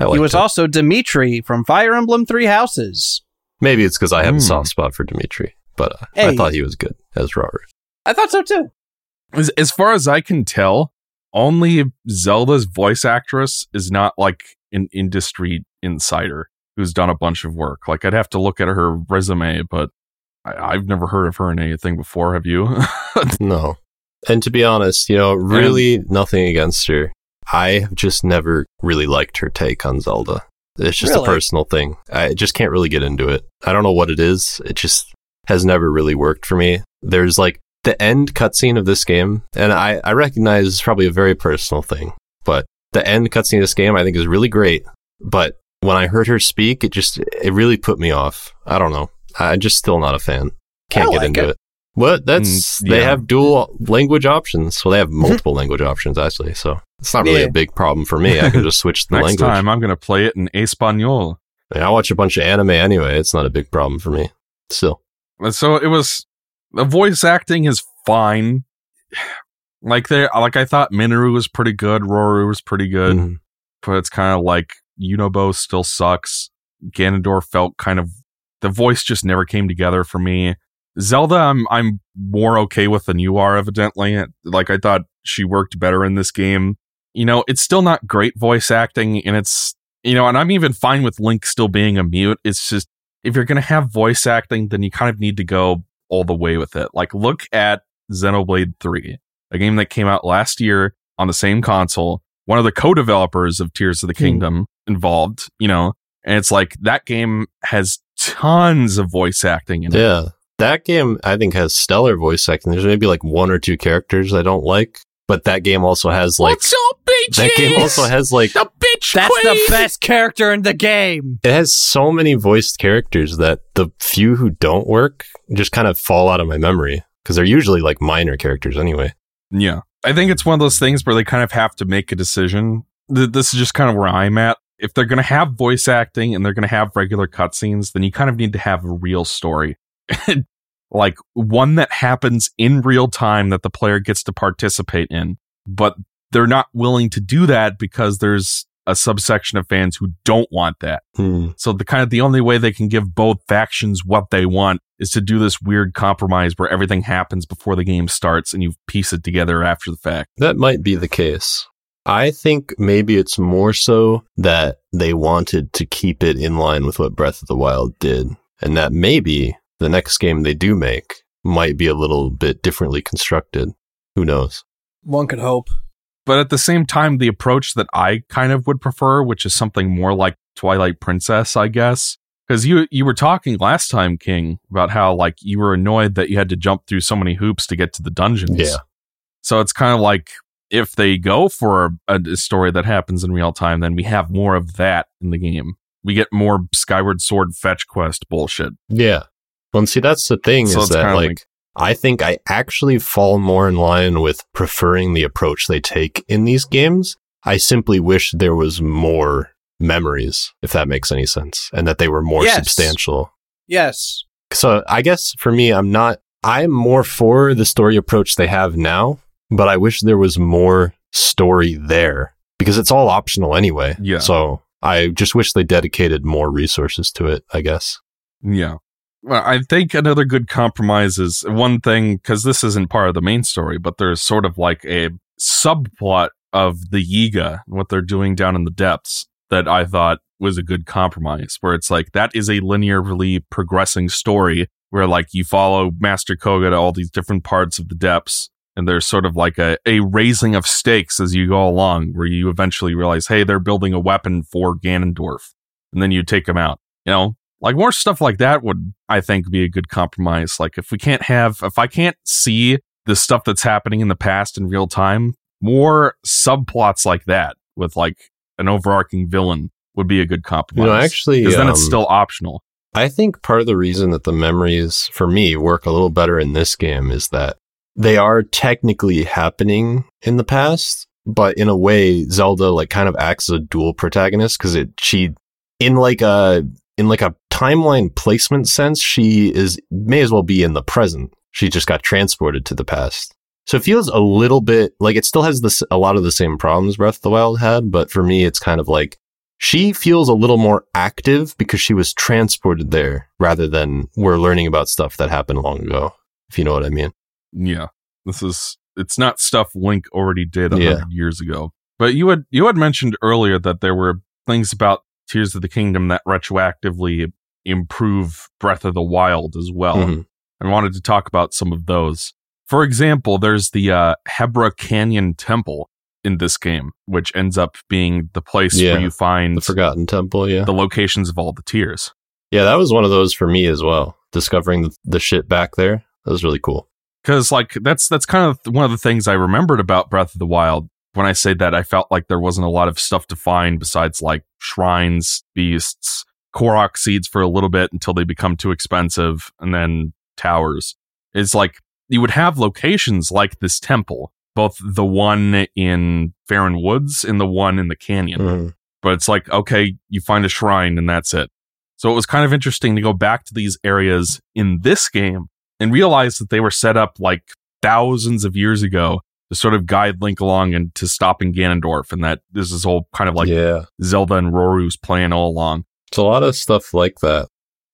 I He was it. also Dimitri from Fire Emblem Three Houses. Maybe it's because I have Hmm. a soft spot for Dimitri, but uh, I thought he was good as Rauru. I thought so too. As, as far as I can tell, only Zelda's voice actress is not like an industry insider who's done a bunch of work. Like, I'd have to look at her resume, but I, I've never heard of her in anything before. Have you? No. And to be honest, you know, really nothing against her. I have just never really liked her take on Zelda. It's just Really? a personal thing. I just can't really get into it. I don't know what it is. It just has never really worked for me. There's like the end cutscene of this game, and I, I recognize it's probably a very personal thing, but the end cutscene of this game I think is really great. But when I heard her speak, it just, it really put me off. I don't know. I'm just still not a fan. Can't I get like into it. it. What? That's Mm, they have dual language options. Well, they have multiple language options actually. So it's not really Yeah. a big problem for me. I can just switch the Next language. time, I'm going to play it in Espanol. And I watch a bunch of anime anyway. It's not a big problem for me. Still, So it was the voice acting is fine. Like they like I thought Minoru was pretty good, Rauru was pretty good. Mhm. but it's kind of like Yunobo still sucks. Ganondorf felt kind of the voice just never came together for me. Zelda, I'm I'm more okay with than you are, evidently. Like I thought she worked better in this game. You know, it's still not great voice acting, and it's you know, and I'm even fine with Link still being a mute. It's just if you're gonna have voice acting, then you kind of need to go all the way with it. Like look at Xenoblade 3, a game that came out last year on the same console. One of the co-developers of Tears of the Kingdom hmm. involved, you know, and it's like that game has tons of voice acting in it. Yeah. That game I think has stellar voice acting. There's maybe like one or two characters I don't like, but that game also has like What's up, bitches? That game also has like the bitch. That's queen. the best character in the game. It has so many voiced characters that the few who don't work just kind of fall out of my memory because they're usually like minor characters anyway. Yeah. I think it's one of those things where they kind of have to make a decision. This is just kind of where I'm at. If they're going to have voice acting and they're going to have regular cutscenes, then you kind of need to have a real story. like one that happens in real time that the player gets to participate in. But they're not willing to do that because there's a subsection of fans who don't want that. Hmm. So the kind of the only way they can give both factions what they want is to do this weird compromise where everything happens before the game starts and you piece it together after the fact. That might be the case. I think maybe it's more so that they wanted to keep it in line with what Breath of the Wild did, and that maybe the next game they do make might be a little bit differently constructed. Who knows? One could hope. But at the same time, the approach that I kind of would prefer, which is something more like Twilight Princess, I guess. Because you you were talking last time, King, about how like you were annoyed that you had to jump through so many hoops to get to the dungeons. Yeah. So it's kind of like if they go for a, a story that happens in real time, then we have more of that in the game. We get more Skyward Sword fetch quest bullshit. Yeah. Well, and see, that's the thing so is that like, like I think I actually fall more in line with preferring the approach they take in these games. I simply wish there was more memories, if that makes any sense, and that they were more yes. substantial. Yes. So I guess for me, I'm not, I'm more for the story approach they have now, but I wish there was more story there because it's all optional anyway. Yeah. So I just wish they dedicated more resources to it, I guess. Yeah. Well, I think another good compromise is one thing because this isn't part of the main story, but there's sort of like a subplot of the Yiga, what they're doing down in the depths, that I thought was a good compromise, where it's like that is a linearly progressing story where like you follow Master Kohga to all these different parts of the depths, and there's sort of like a, a raising of stakes as you go along, where you eventually realize, hey, they're building a weapon for Ganondorf, and then you take him out. You know, like more stuff like that would, I think, be a good compromise. Like if we can't have, if I can't see the stuff that's happening in the past in real time, more subplots like that with like an overarching villain would be a good compromise. You know, actually, because then um, it's still optional. I think part of the reason that the memories for me work a little better in this game is that they are technically happening in the past, but in a way, Zelda like kind of acts as a dual protagonist because it she in like a in like a timeline placement sense, she is may as well be in the present. She just got transported to the past. So it feels a little bit like it still has this a lot of the same problems Breath of the Wild had, but for me it's kind of like she feels a little more active because she was transported there rather than we're learning about stuff that happened long ago, if you know what I mean. Yeah. This is it's not stuff Link already did a hundred yeah. years ago. But you had you had mentioned earlier that there were things about Tears of the Kingdom that retroactively improve Breath of the Wild as well. Mm-hmm. I wanted to talk about some of those. For example, there's the uh, Hebra Canyon Temple in this game, which ends up being the place yeah, where you find the Forgotten Temple, yeah. The locations of all the tears. Yeah, that was one of those for me as well. Discovering the, the shit back there. That was really cool. Cause like that's that's kind of one of the things I remembered about Breath of the Wild when I say that, I felt like there wasn't a lot of stuff to find besides like shrines, beasts, Korok seeds for a little bit until they become too expensive, and then towers. It's like you would have locations like this temple, both the one in Faron Woods and the one in the canyon. Mm. But it's like, okay, you find a shrine and that's it. So it was kind of interesting to go back to these areas in this game and realize that they were set up like thousands of years ago to sort of guide Link along and to stopping Ganondorf, and that this is all kind of like yeah. Zelda and Rauru's plan all along. It's a lot of stuff like that.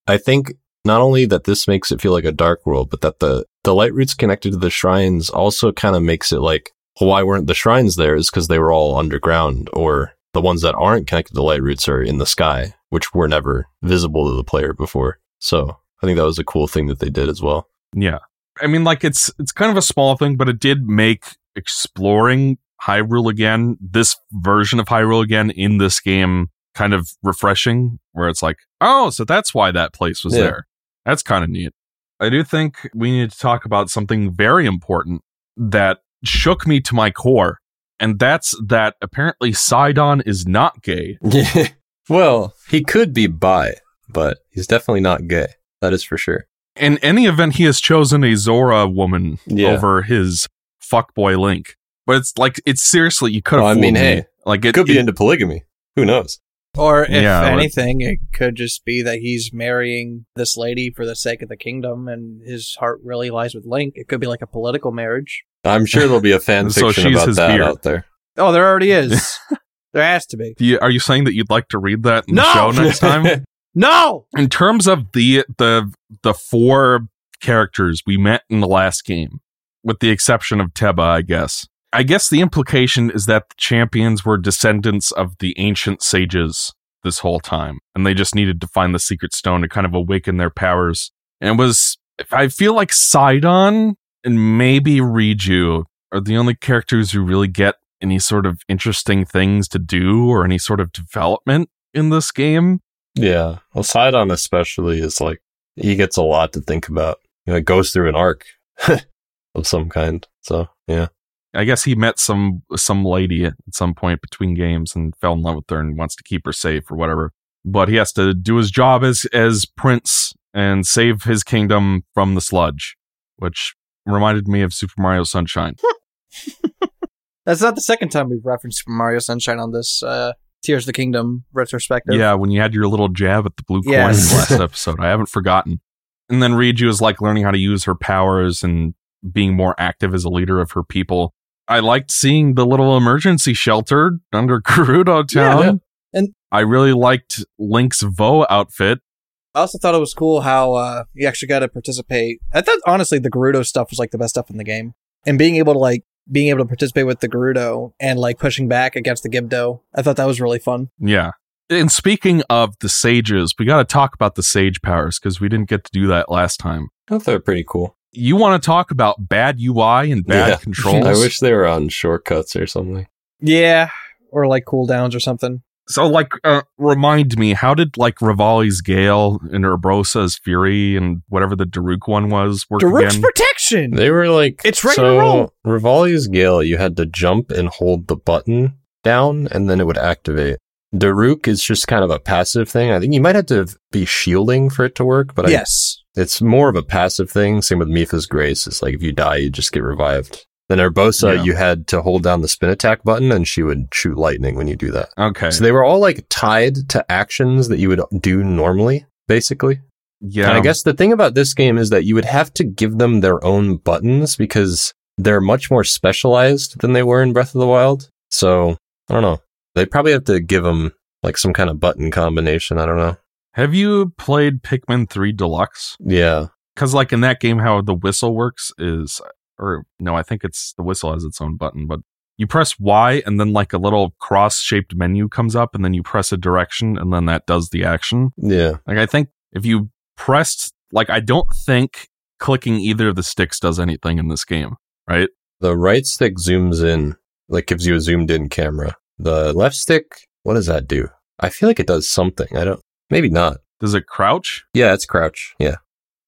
I think not only that this makes it feel like a dark world, but that the, the light roots connected to the shrines also kind of makes it like, well, why weren't the shrines there is because they were all underground, or the ones that aren't connected to light roots are in the sky, which were never visible to the player before. So I think that was a cool thing that they did as well. Yeah. I mean, like it's it's kind of a small thing, but it did make exploring Hyrule again, this version of Hyrule again in this game kind of refreshing, where it's like, oh, so that's why that place was Yeah. there. That's kind of neat. I do think we need to talk about something very important that shook me to my core, and that's that apparently Sidon is not gay. well, he could be bi, but he's definitely not gay. That is for sure. In any event, he has chosen a Zora woman Yeah. over his fuckboy Link. But it's like it's seriously you could have. Well, I mean, me. hey, like it Could be it- into polygamy. Who knows? Or if Yeah, but- anything, it could just be that he's marrying this lady for the sake of the kingdom, and his heart really lies with Link. It could be like a political marriage. I'm sure there'll be a fan So fiction she's about his that beard. out there. Oh, there already is. there has to be. Do you, are you saying that you'd like to read that in No! the show next time? No. in terms of the the the four characters we met in the last game, with the exception of Teba, I guess. I guess the implication is that the champions were descendants of the ancient sages this whole time, and they just needed to find the secret stone to kind of awaken their powers. And was, I feel like Sidon and maybe Riju are the only characters who really get any sort of interesting things to do or any sort of development in this game. Yeah. Well, Sidon especially is like he gets a lot to think about. You know, it goes through an arc of some kind. So yeah. I guess he met some some lady at some point between games and fell in love with her and wants to keep her safe or whatever. But he has to do his job as as prince and save his kingdom from the sludge, which reminded me of Super Mario Sunshine. That's not the second time we've referenced Super Mario Sunshine on this uh, Tears of the Kingdom retrospective. yeah, when you had your little jab at the blue coin Yes. last episode, I haven't forgotten. And then Riju is like learning how to use her powers and being more active as a leader of her people. I liked seeing the little emergency shelter under Gerudo Town. Yeah. And- I really liked Link's Vo outfit. I also thought it was cool how uh, you actually got to participate. I thought honestly the Gerudo stuff was like the best stuff in the game, and being able to like being able to participate with the Gerudo and like pushing back against the Gibdo. I thought that was really fun. Yeah. And speaking of the sages, we got to talk about the sage powers because we didn't get to do that last time. I thought they were pretty cool. You want to talk about bad UI and bad Yeah. controls? I wish they were on shortcuts or something. Yeah, or like cooldowns or something. So, like, uh, remind me, how did like Revali's Gale and Urbosa's Fury and whatever the Daruk one was work Daruk's again? protection. They were like It's ready to so roll. Revali's Gale, you had to jump and hold the button down and then it would activate. Daruk is just kind of a passive thing. I think you might have to be shielding for it to work, but I, yes. it's more of a passive thing. Same with Mipha's Grace. It's like if you die, you just get revived. Then Urbosa, Yeah. you had to hold down the spin attack button and she would shoot lightning when you do that. okay. So they were all like tied to actions that you would do normally, basically. Yeah. And I guess the thing about this game is that you would have to give them their own buttons because they're much more specialized than they were in Breath of the Wild. So I don't know. They'd probably have to give them like some kind of button combination. I don't know. Have you played Pikmin 3 Deluxe? Yeah. Because, like, in that game, how the whistle works is, or no, I think it's the whistle has its own button, but you press Y and then, like, a little cross shaped menu comes up, and then you press a direction, and then that does the action. Yeah. Like, I think if you pressed, like, I don't think clicking either of the sticks does anything in this game, right? The right stick zooms in, like gives you a zoomed in camera. The left stick, what does that do? I feel like it does something. I don't, maybe not. Does it crouch? Yeah, it's crouch. Yeah.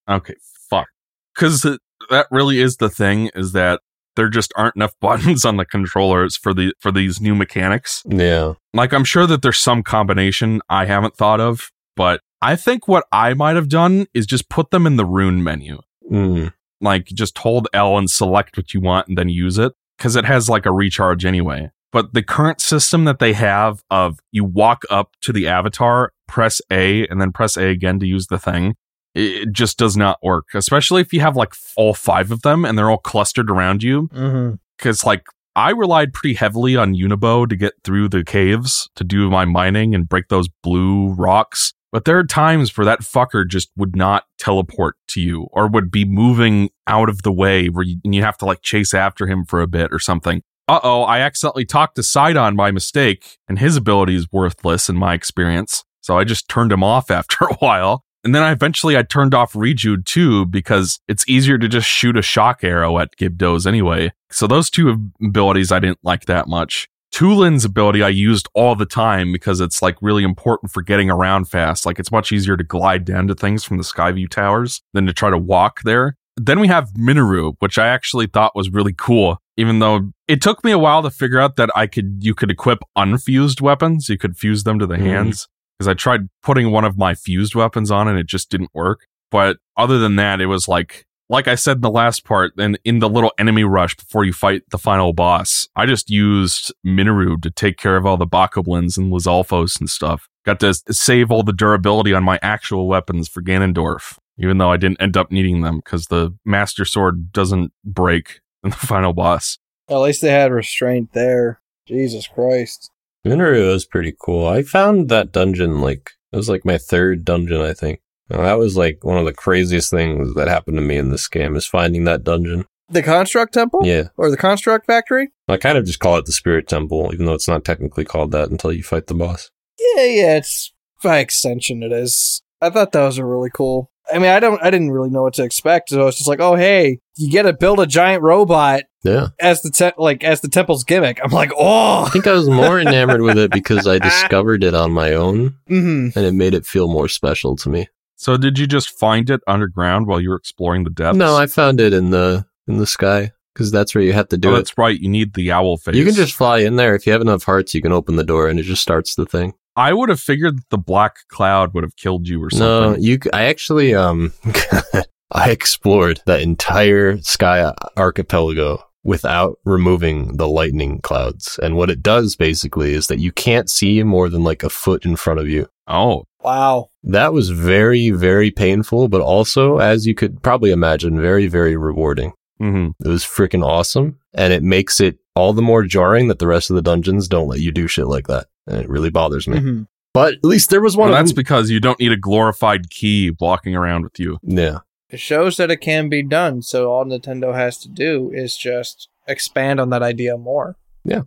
Okay, fuck. Because that really is the thing, is that there just aren't enough buttons on the controllers for the for these new mechanics. Yeah. Like I'm sure that there's some combination I haven't thought of, but I think what I might have done is just put them in the rune menu. Mm. Like just hold L and select what you want and then use it because it has like a recharge anyway. But the current system that they have of you walk up to the avatar, press A and then press A again to use the thing, it it just does not work, especially if you have like all five of them and they're all clustered around you Mm-hmm. because like I relied pretty heavily on Yunobo to get through the caves to do my mining and break those blue rocks. But there are times where that fucker just would not teleport to you or would be moving out of the way where you, and you have to like chase after him for a bit or something. Uh oh, I accidentally talked to Sidon by mistake and his ability is worthless in my experience. So I just turned him off after a while. And then I eventually I turned off Riju too because it's easier to just shoot a shock arrow at Gibdos anyway. So those two abilities I didn't like that much. Tulin's ability I used all the time because it's like really important for getting around fast. Like it's much easier to glide down to things from the Skyview towers than to try to walk there. Then we have Minoru, which I actually thought was really cool, even though it took me a while to figure out that I could you could equip unfused weapons. You could fuse them to the Mhm. hands because I tried putting one of my fused weapons on and it just didn't work. But other than that, it was like, like I said in the last part, and in the little enemy rush before you fight the final boss, I just used Minoru to take care of all the Bokoblins and Lizalfos and stuff. Got to save all the durability on my actual weapons for Ganondorf, even though I didn't end up needing them because the Master Sword doesn't break in the final boss. At least they had restraint there. Jesus Christ. Minoru was pretty cool. I found that dungeon like it was like my third dungeon, I think. And that was like one of the craziest things that happened to me in this game is finding that dungeon. The Construct Temple? Yeah. Or the Construct Factory? I kind of just call it the Spirit Temple, even though it's not technically called that until you fight the boss. Yeah, yeah, it's by extension it is. I thought that was a really cool. I mean, I don't I didn't really know what to expect. So I was just like, "Oh, hey, you get to build a giant robot Yeah. as the te- like as the temple's gimmick." I'm like, "Oh." I think I was more enamored with it because I discovered it on my own Mhm. and it made it feel more special to me. So did you just find it underground while you were exploring the depths? No, I found it in the in the sky because that's where you have to do oh, it. that's right. You need the owl face. You can just fly in there if you have enough hearts. You can open the door and it just starts the thing. I would have figured that the black cloud would have killed you or something. No, you. I actually um, I explored that entire sky archipelago without removing the lightning clouds. And what it does basically is that you can't see more than like a foot in front of you. oh, Wow. That was very, very painful, but also, as you could probably imagine, very, very rewarding. hmm It was freaking awesome. And it makes it all the more jarring that the rest of the dungeons don't let you do shit like that. And it really bothers me. Mhm. But at least there was one well, of that's them. because you don't need a glorified key walking around with you. yeah. It shows that it can be done. So all Nintendo has to do is just expand on that idea more. Yeah.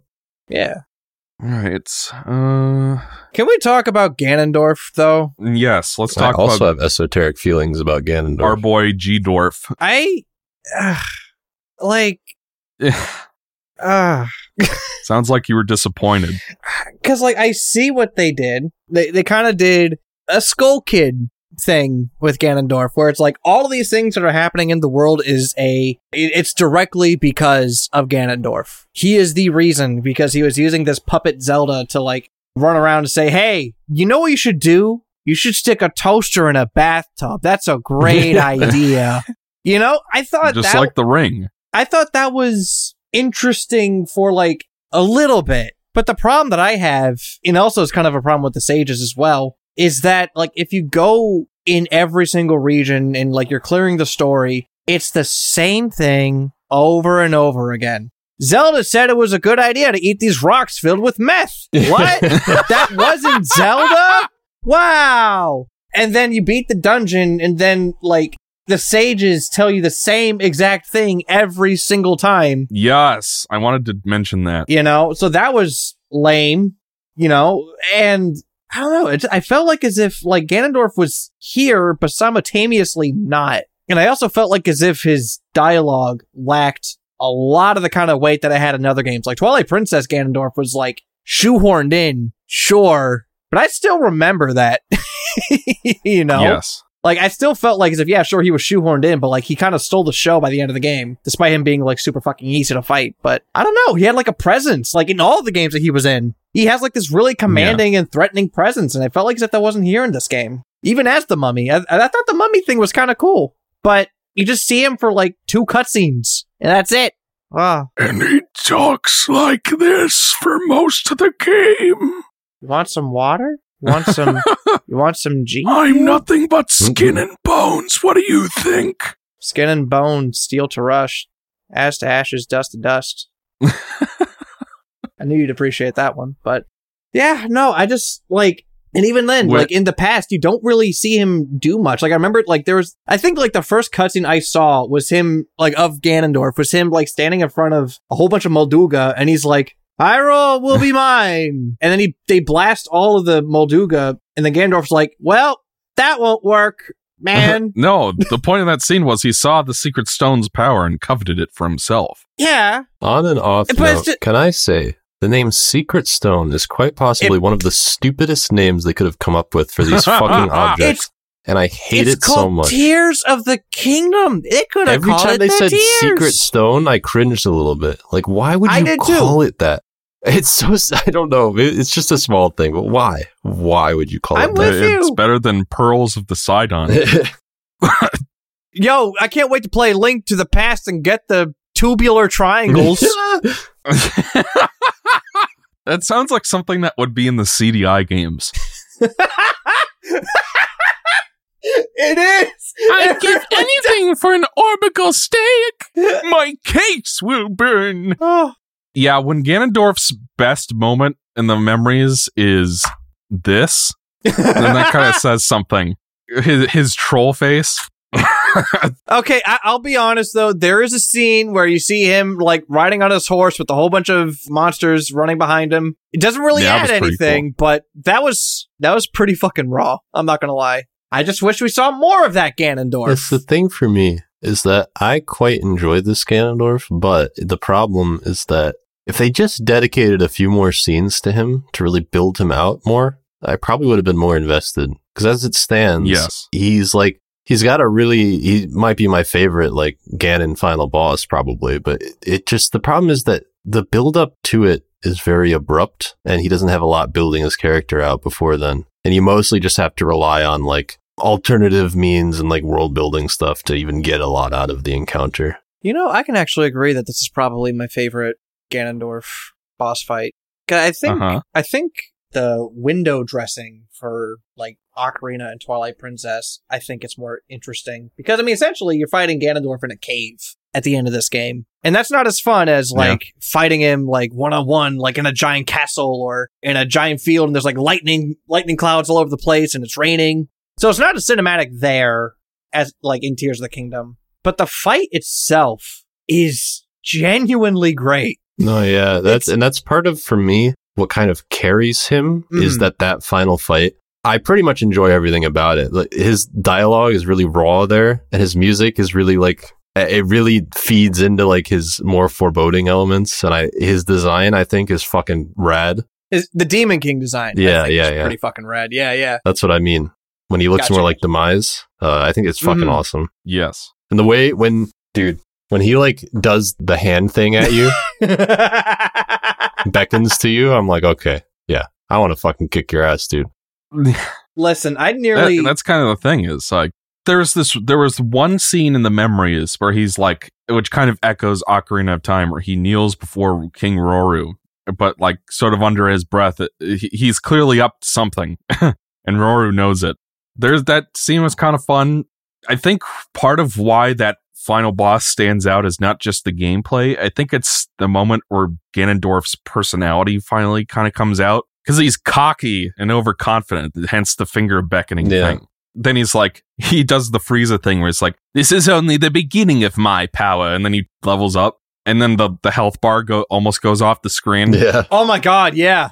Yeah. All right. Uh, Can we talk about Ganondorf though? yes. Let's talk. I also about have esoteric feelings about Ganondorf. our boy G Dorf. I uh, like uh Sounds like you were disappointed. because like I see what they did. They they kind of did a Skull Kid thing with Ganondorf, where it's like all of these things that are happening in the world is a it's directly because of Ganondorf. He is the reason because he was using this puppet Zelda to like run around and say, "Hey, you know what you should do? You should stick a toaster in a bathtub. That's a great idea." You know, I thought Just that like the ring. I thought that was interesting for like a little bit. But the problem that I have, and also is kind of a problem with the sages as well, is that like if you go in every single region and like you're clearing the story, it's the same thing over and over again. Zelda said it was a good idea to eat these rocks filled with meth. What? that wasn't Zelda? Wow. And then you beat the dungeon and then like the sages tell you the same exact thing every single time, Yes, I wanted to mention that. you know? So that was lame, you know? And I don't know. It, I felt like as if like Ganondorf was here, but simultaneously not. And I also felt like as if his dialogue lacked a lot of the kind of weight that I had in other games. Like Twilight Princess Ganondorf was like shoehorned in, sure, but I still remember that. you know? Yes. Like I still felt like as if yeah, sure he was shoehorned in, but like he kind of stole the show by the end of the game, despite him being like super fucking easy to fight. But I don't know, he had like a presence, like in all the games that he was in. He has like this really commanding and threatening presence, and I felt like as if that wasn't here in this game. Even as the mummy, I, I thought the mummy thing was kind of cool, but you just see him for like two cutscenes, and that's it. Ah, And he talks like this for most of the game. you want some water? You want some? you want some G? nothing but skin and bones. What do you think? Skin and bone, steel to rush, ash to ashes, dust to dust. I knew you'd appreciate that one, but yeah, no, I just like, and even then, What- like in the past, you don't really see him do much. Like I remember, like there was, I think like the first cutscene I saw was him, like of Ganondorf, was him like standing in front of a whole bunch of Molduga, and he's like, "Hyrule will be mine," and then he they blast all of the Molduga, and then Ganondorf's like, "Well, that won't work, uh-huh. man." no, the point of that scene was he saw the secret stone's power and coveted it for himself. yeah, On and off But note, ju- can I say the name Secret Stone is quite possibly one of the stupidest names they could have come up with for these fucking objects, and I hate it so much. Tears of the Kingdom. It could have Every time they the said Tears. Secret Stone, I cringed a little bit. Like, why would I you did too. call it that? It's so I don't know. It's just a small thing, but why? Why would you call I'm it with that? it's you. better than Pearls of the Sidon. Yo, I can't wait to play Link to the Past and get the tubular triangles. that sounds like something that would be in the CDI games. it is. I'd give anything for an orbital steak. My cakes will burn. Oh, Yeah, when Ganondorf's best moment in the memories is this, then that kind of says something. His, his troll face. okay, I- I'll be honest though. There is a scene where you see him like riding on his horse with a whole bunch of monsters running behind him. It doesn't really Yeah, add was pretty anything, but that was that was pretty fucking raw. I'm not gonna lie. I just wish we saw more of that Ganondorf. It's the thing for me is that I quite enjoy this Ganondorf, but the problem is that if they just dedicated a few more scenes to him to really build him out more, I probably would have been more invested. Because as it stands, Yes. he's like he's got a really he might be my favorite like Ganon final boss probably, but it, it just the problem is that the build up to it is very abrupt and he doesn't have a lot building his character out before then. And you mostly just have to rely on like alternative means and like world building stuff to even get a lot out of the encounter. You know, I can actually agree that this is probably my favorite Ganondorf boss fight. I think Uh-huh. I think the window dressing for like Ocarina and Twilight Princess, I think it's more interesting because I mean, essentially, you're fighting Ganondorf in a cave at the end of this game, and that's not as fun as Yeah. like fighting him like one on one, like in a giant castle or in a giant field, and there's like lightning, lightning clouds all over the place, and it's raining. So it's not as cinematic there as like in Tears of the Kingdom, but the fight itself is genuinely great. No, yeah, that's and that's part of for me what kind of carries him is Mhm. that that final fight. I pretty much enjoy everything about it. Like, his dialogue is really raw there, and his music is really like it really feeds into like his more foreboding elements. And I his design I think is fucking rad. Is the Demon King design? I Yeah, think, yeah, is yeah. Pretty fucking rad. Yeah, yeah. That's what I mean. When he looks Gotcha. more like Demise, uh, I think it's fucking Mhm. awesome. Yes. And the way when dude when he like does the hand thing at you, beckons to you, I'm like, okay, yeah, I want to fucking kick your ass, dude. Listen, I That- nearly. that's kind of the thing is like there's this there was one scene in the memories where he's like which kind of echoes Ocarina of Time where he kneels before King Rauru but like sort of under his breath uh, he- he's clearly up to something and Rauru knows it there's that scene was kind of fun I think part of why that final boss stands out is not just the gameplay I think it's the moment where Ganondorf's personality finally kind of comes out because he's cocky and overconfident hence the finger beckoning Yeah. thing then he's like, he does the Frieza thing where it's like, this is only the beginning of my power. And then he levels up. And then the, the health bar go, almost goes off the screen. Yeah, oh my god, yeah.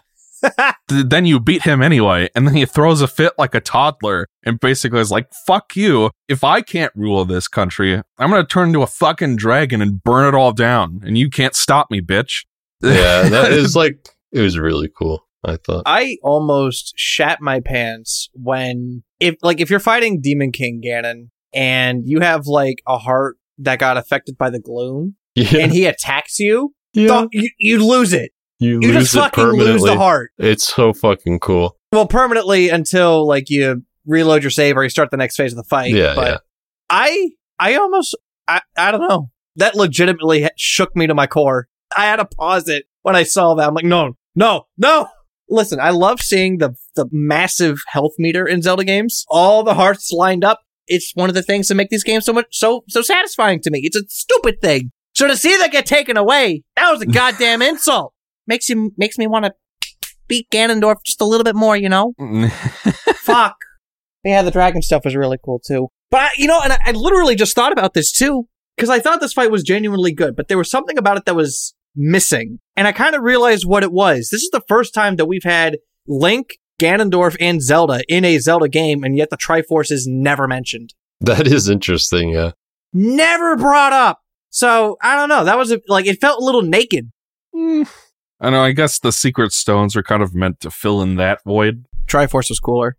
Th- then you beat him anyway. And then he throws a fit like a toddler and basically is like, fuck you. If I can't rule this country, I'm going to turn into a fucking dragon and burn it all down. And you can't stop me, bitch. yeah, that is like it was really cool. I thought. I almost shat my pants when if like if you're fighting Demon King Ganon and you have like a heart that got affected by the gloom Yeah, and he attacks you, yeah. th- you, you lose it. You, You lose just it fucking lose the heart. It's so fucking cool. Well, permanently until like you reload your save or you start the next phase of the fight. Yeah, but yeah. I I almost I I don't know. That legitimately shook me to my core. I had to pause it when I saw that. I'm like, no, no, no. Listen, I love seeing the the massive health meter in Zelda games. All the hearts lined up. It's one of the things that make these games so much so so satisfying to me. It's a stupid thing, So to see that get taken away, that was a goddamn insult. Makes you makes me want to beat Ganondorf just a little bit more, you know? Fuck. Yeah, the dragon stuff was really cool too. But I, you know, and I, I literally just thought about this too because I thought this fight was genuinely good, but there was something about it that was missing, and I kind of realized what it was. This is the first time that we've had Link, Ganondorf, and Zelda in a Zelda game, and yet the Triforce is never mentioned, That is interesting. Yeah. never brought up. So I don't know. That was a, like it felt a little naked. Mm, I know. I guess the secret stones are kind of meant to fill in that void. Triforce was cooler.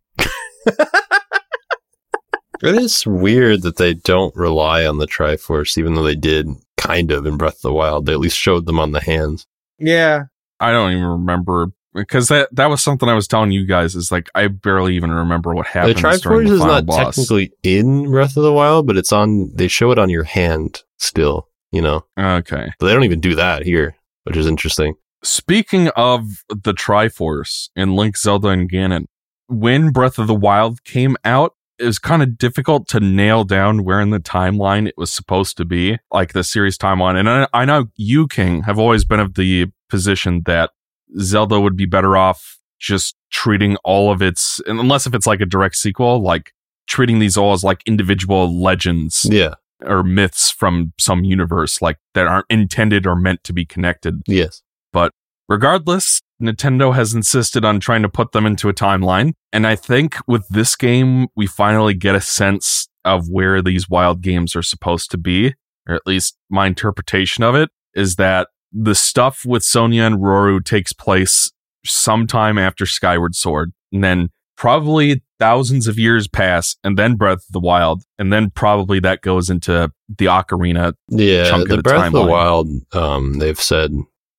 It is weird that they don't rely on the Triforce, even though they did kind of in Breath of the Wild. They at least showed them on the hands. Yeah. I don't even remember because that that was something I was telling you guys. Is like I barely even remember what The happened. during Triforce the Triforce is final not boss. technically in Breath of the Wild, but it's on. They show it on your hand still. You know, okay. but they don't even do that here, which is interesting. Speaking of the Triforce in Link, Zelda, and Ganon, when Breath of the Wild came out, it was kind of difficult to nail down where in the timeline it was supposed to be, like the series timeline. And I, I know you, King, have always been of the position that Zelda would be better off just treating all of its, unless if it's like a direct sequel, like treating these all as like individual legends Yeah. or myths from some universe, like that aren't intended or meant to be connected. Yes. But regardless, Nintendo has insisted on trying to put them into a timeline. And I think with this game, we finally get a sense of where these wild games are supposed to be, or at least my interpretation of it is that the stuff with Sonia and Rauru takes place sometime after Skyward Sword. And then probably thousands of years pass, and then Breath of the Wild. And then probably that goes into the Ocarina. Yeah. Chunk of the the Breath of the. Wild, um, they've said,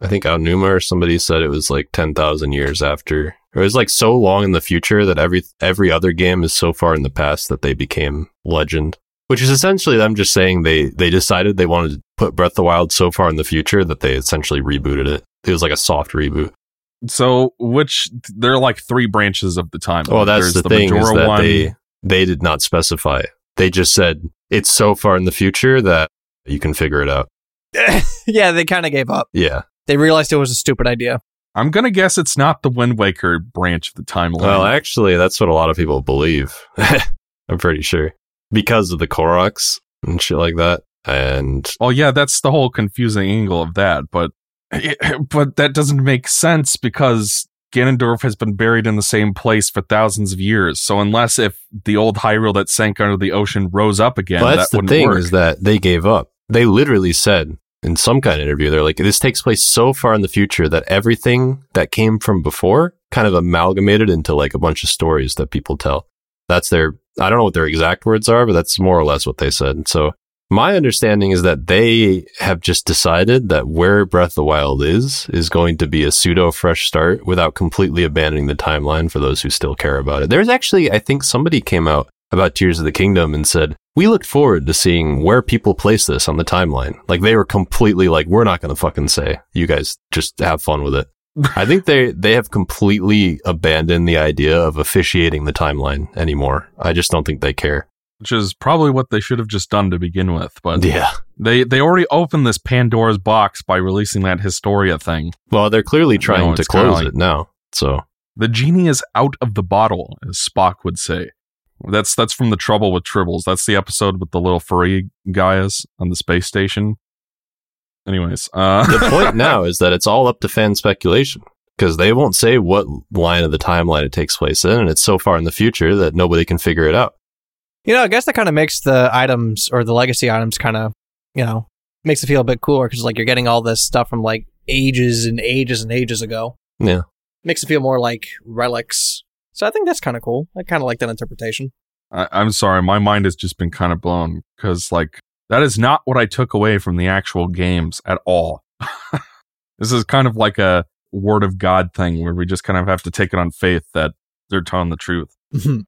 I think Aonuma or somebody said it was like 10,000 years after. Or it was like so long in the future that every every other game is so far in the past that they became legend. Which is essentially them just saying they they decided they wanted to put Breath of the Wild so far in the future that they essentially rebooted it. It was like a soft reboot. So, which there are like three branches of the timeline. Well, that's There's the, thing is that one. they they did not specify. They just said it's so far in the future that you can figure it out. yeah, they kind of gave up. Yeah. They realized it was a stupid idea. I'm gonna guess it's not the Wind Waker branch of the timeline. Well, actually, that's what a lot of people believe. I'm pretty sure because of the Koroks and shit like that. And well, yeah, that's the whole confusing angle of that, but but that doesn't make sense because Ganondorf has been buried in the same place for thousands of years. So unless if the old Hyrule that sank under the ocean rose up again, well, that's that the wouldn't thing work. is that they gave up. They literally said in some kind of interview, they're like, this takes place so far in the future that everything that came from before kind of amalgamated into like a bunch of stories that people tell. That's their, I don't know what their exact words are, but that's more or less what they said. So my understanding is that they have just decided that where Breath of the Wild is, is going to be a pseudo fresh start without completely abandoning the timeline for those who still care about it. There's actually, I think somebody came out about Tears of the Kingdom and said, we looked forward to seeing where people place this on the timeline. Like they were completely like, we're not going to fucking say. You guys just have fun with it. I think they, they have completely abandoned the idea of officiating the timeline anymore. I just don't think they care. which is probably what they should have just done to begin with. But Yeah. they they already opened this Pandora's box by releasing that Historia thing. Well, they're clearly trying to close like- it now. So The genie is out of the bottle, as Spock would say. That's that's from the Trouble with Tribbles. That's the episode with the little furry guys on the space station. Anyways, uh, the point now is that it's all up to fan speculation because they won't say what line of the timeline it takes place in, and it's so far in the future that nobody can figure it out. You know, I guess that kind of makes the items or the legacy items kind of, you know, makes it feel a bit cooler because like you're getting all this stuff from like ages and ages and ages ago. Yeah. Makes it feel more like relics. So I think that's kind of cool. I kind of like that interpretation. I, I'm sorry, my mind has just been kind of blown because like that is not what I took away from the actual games at all. this is kind of like a word of God thing where we just kind of have to take it on faith that they're telling the truth. Mm-hmm.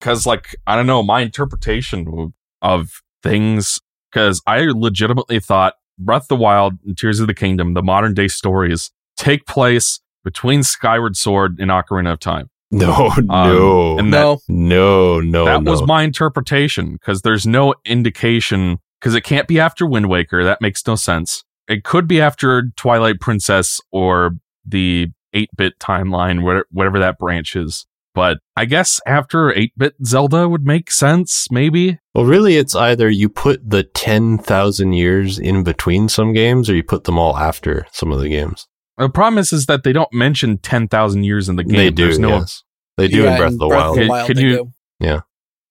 because like i don't know my interpretation of, of things because i legitimately thought breath of the wild and tears of the kingdom the modern day stories take place between skyward sword and ocarina of time No, um, no, and no, no, no. that no. was my interpretation because there's no indication because it can't be after Wind Waker. That makes no sense. It could be after Twilight Princess or the 8 bit timeline, whatever that branch is. But I guess after 8 bit Zelda would make sense, maybe. Well, really, it's either you put the 10,000 years in between some games or you put them all after some of the games. The problem is, is that they don't mention 10,000 years in the game. They do, There's no, yes. They do Yeah, in Breath of the Breath Wild. of the Can- Wild can they you- do.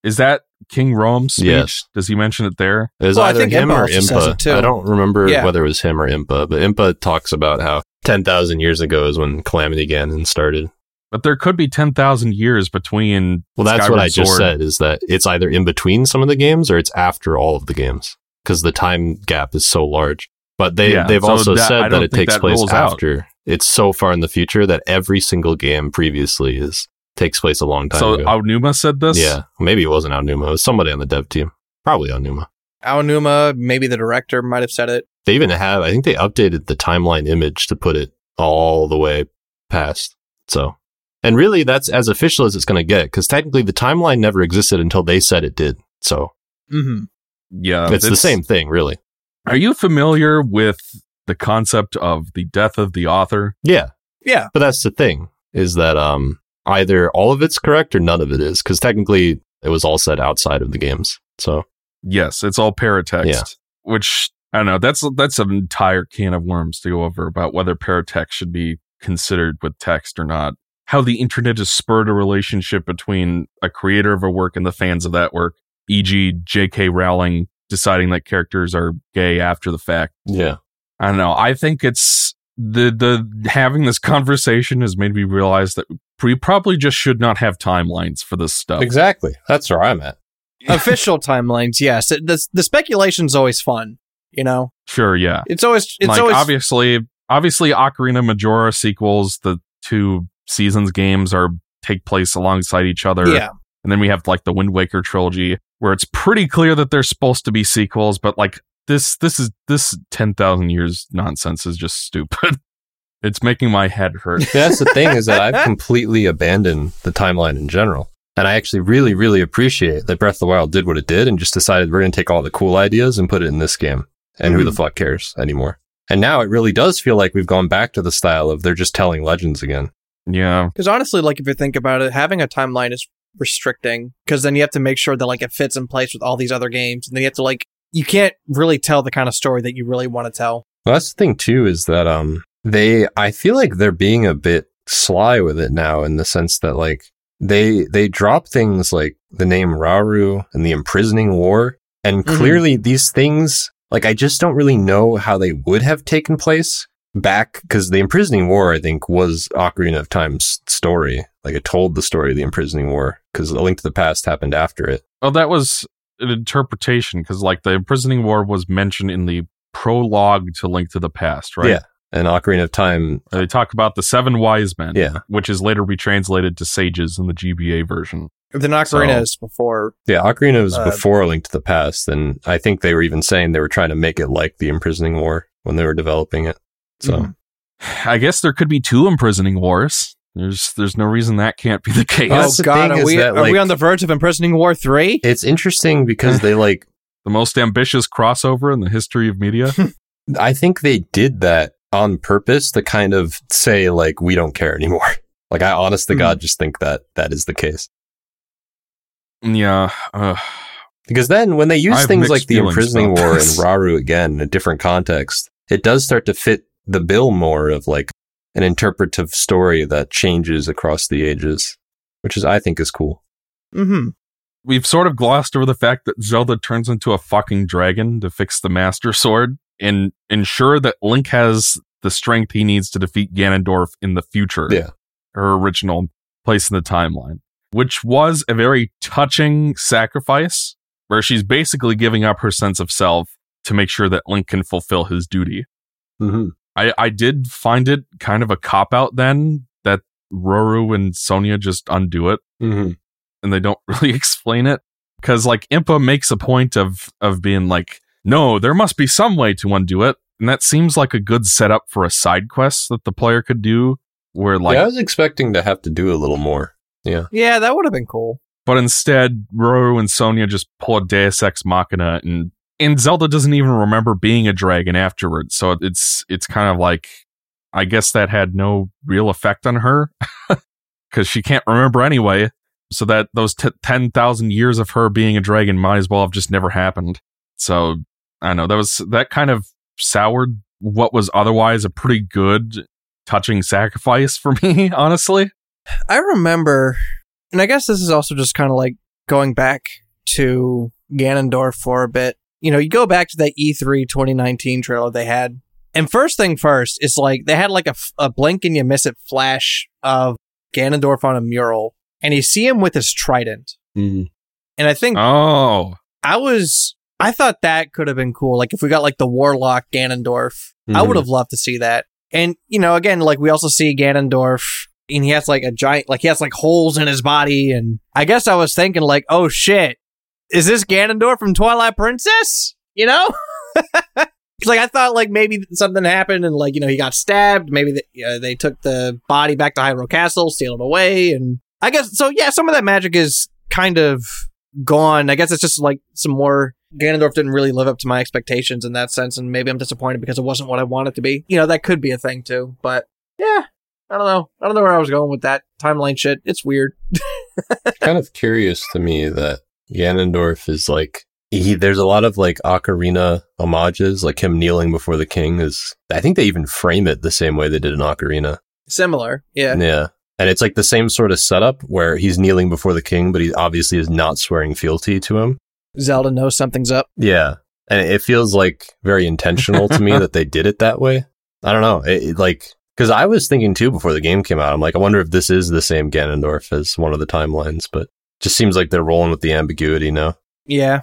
Is that King Rhoam's speech? Yes. Does he mention it there? It was Well, I either think him Impa or also says it Impa. too. I don't remember Yeah. whether it was him or Impa, but Impa talks about how 10,000 years ago is when Calamity Ganon started. But there could be 10,000 years between. Well, that's Skyward what I just said is that it's either in between some of the games or it's after all of the games because the time gap is so large. But they, Yeah, they've so also that- said that it takes that place rules out. after. It's so far in the future that every single game previously is takes place a long time So ago. So Aonuma said this? yeah, maybe it wasn't Aonuma. It was somebody on the dev team. Probably Aonuma. Aonuma, maybe the director might have said it. They even have, I think they updated the timeline image to put it all the way past. So, and really that's as official as it's going to get because technically the timeline never existed until they said it did. So Mm-hmm. Yeah. it's the same thing, really. Are you familiar with the concept of the death of the author? Yeah. Yeah. But that's the thing is that, um, either all of it's correct or none of it is because technically it was all said outside of the games. So, Yes, it's all paratext. Yeah. Which I don't know. That's that's an entire can of worms to go over about whether paratext should be considered with text or not. How the internet has spurred a relationship between a creator of a work and the fans of that work, e.g., J.K. Rowling deciding that characters are gay after the fact. yeah. I don't know. I think it's the the having this conversation has made me realize that we probably just should not have timelines for this stuff. Exactly. That's where I'm at. Official timelines, yes. It, the the speculation's always fun. You know, Sure, yeah. it's always it's like always obviously obviously Ocarina Majora sequels, the two seasons games are take place alongside each other. yeah. And then we have like the Wind Waker trilogy where it's pretty clear that they're supposed to be sequels, but like this this is this 10,000 years nonsense is just stupid. it's making my head hurt. Yeah, that's the thing is that I've completely abandoned the timeline in general. And I actually really, really appreciate that Breath of the Wild did what it did and just decided we're going to take all the cool ideas and put it in this game. And who the mm-hmm. fuck cares anymore? And now it really does feel like we've gone back to the style of they're just telling legends again. Yeah. Because honestly, like if you think about it, having a timeline is restricting because then you have to make sure that like it fits in place with all these other games, and then you have to like you can't really tell the kind of story that you really want to tell. Well, that's the thing too, is that um they I feel like they're being a bit sly with it now in the sense that like they they drop things like the name Rauru and the imprisoning war, and Mhm. clearly these things like I just don't really know how they would have taken place back because the imprisoning war I think was Ocarina of Time's story. Like it told the story of the imprisoning war because the Link to the Past happened after it. Well, that was an interpretation because like the imprisoning war was mentioned in the prologue to Link to the Past, right? Yeah. And Ocarina of Time, They talk about the seven wise men, yeah, which is later retranslated to sages in the GBA version. The Ocarina So- is before. Yeah, Ocarina was Uh, before A Link to the Past, and I think they were even saying they were trying to make it like the imprisoning war when they were developing it. So Mhm. I guess there could be two imprisoning wars. There's there's no reason that can't be the case. Oh the God, thing are we that, are we on the verge of imprisoning war three? it's interesting because they like the most ambitious crossover in the history of media. I think they did that on purpose to kind of say like we don't care anymore. Like I honest to Mhm. God just think that that is the case. yeah. Uh, Because then when they use things like the imprisoning war and this. Rauru again in a different context, it does start to fit the bill more of like an interpretive story that changes across the ages, which is I think is cool. Mm-hmm. we've sort of glossed over the fact that Zelda turns into a fucking dragon to fix the Master Sword and ensure that Link has the strength he needs to defeat Ganondorf in the future. Yeah. Her original place in the timeline, which was a very touching sacrifice where she's basically giving up her sense of self to make sure that Link can fulfill his duty. Mm-hmm. I, I did find it kind of a cop out then that Rauru and Sonia just undo it Mm-hmm. and they don't really explain it because like Impa makes a point of of being like no there must be some way to undo it and that seems like a good setup for a side quest that the player could do where like yeah, I was expecting to have to do a little more. Yeah. Yeah, that would have been cool. but instead Rauru and Sonia just pull a Deus Ex Machina and and Zelda doesn't even remember being a dragon afterwards. So it's it's kind of like I guess that had no real effect on her because she can't remember anyway. So that those t- ten thousand years of her being a dragon might as well have just never happened. So I know that was that kind of soured what was otherwise a pretty good touching sacrifice for me, honestly. I remember, and I guess this is also just kind of like going back to Ganondorf for a bit. You know, you go back to that E E3 2019 trailer they had, and first thing first, it's like they had like a, a blink and you miss it flash of Ganondorf on a mural, and you see him with his trident. Mm. And I think Oh, I was, I thought that could have been cool. Like if we got like the Warlock Ganondorf, I Mhm. would have loved to see that. And, you know, again, like we also see Ganondorf and he has like a giant, like he has like holes in his body. And I guess I was thinking like, oh shit, is this Ganondorf from Twilight Princess? You know? Like I thought like maybe something happened and like, you know, he got stabbed. Maybe they, uh, they took the body back to Hyrule Castle, steal it away. And I guess, so yeah, some of that magic is kind of gone. I guess it's just like some more Ganondorf didn't really live up to my expectations in that sense, and maybe I'm disappointed because it wasn't what I wanted to be. You know, that could be a thing too. But yeah, I don't know. I don't know where I was going with that timeline shit. It's weird. kind of curious to me that Ganondorf is like he. There's a lot of like ocarina homages, like him kneeling before the king. Is I think they even frame it the same way they did in Ocarina. Similar, yeah. Yeah. And it's like the same sort of setup where he's kneeling before the king, but he obviously is not swearing fealty to him. Zelda knows something's up. Yeah. And it feels like very intentional to me that they did it that way. I don't know. It, it, like, because I was thinking too before the game came out, I'm like, I wonder if this is the same Ganondorf as one of the timelines, but just seems like they're rolling with the ambiguity now. Yeah,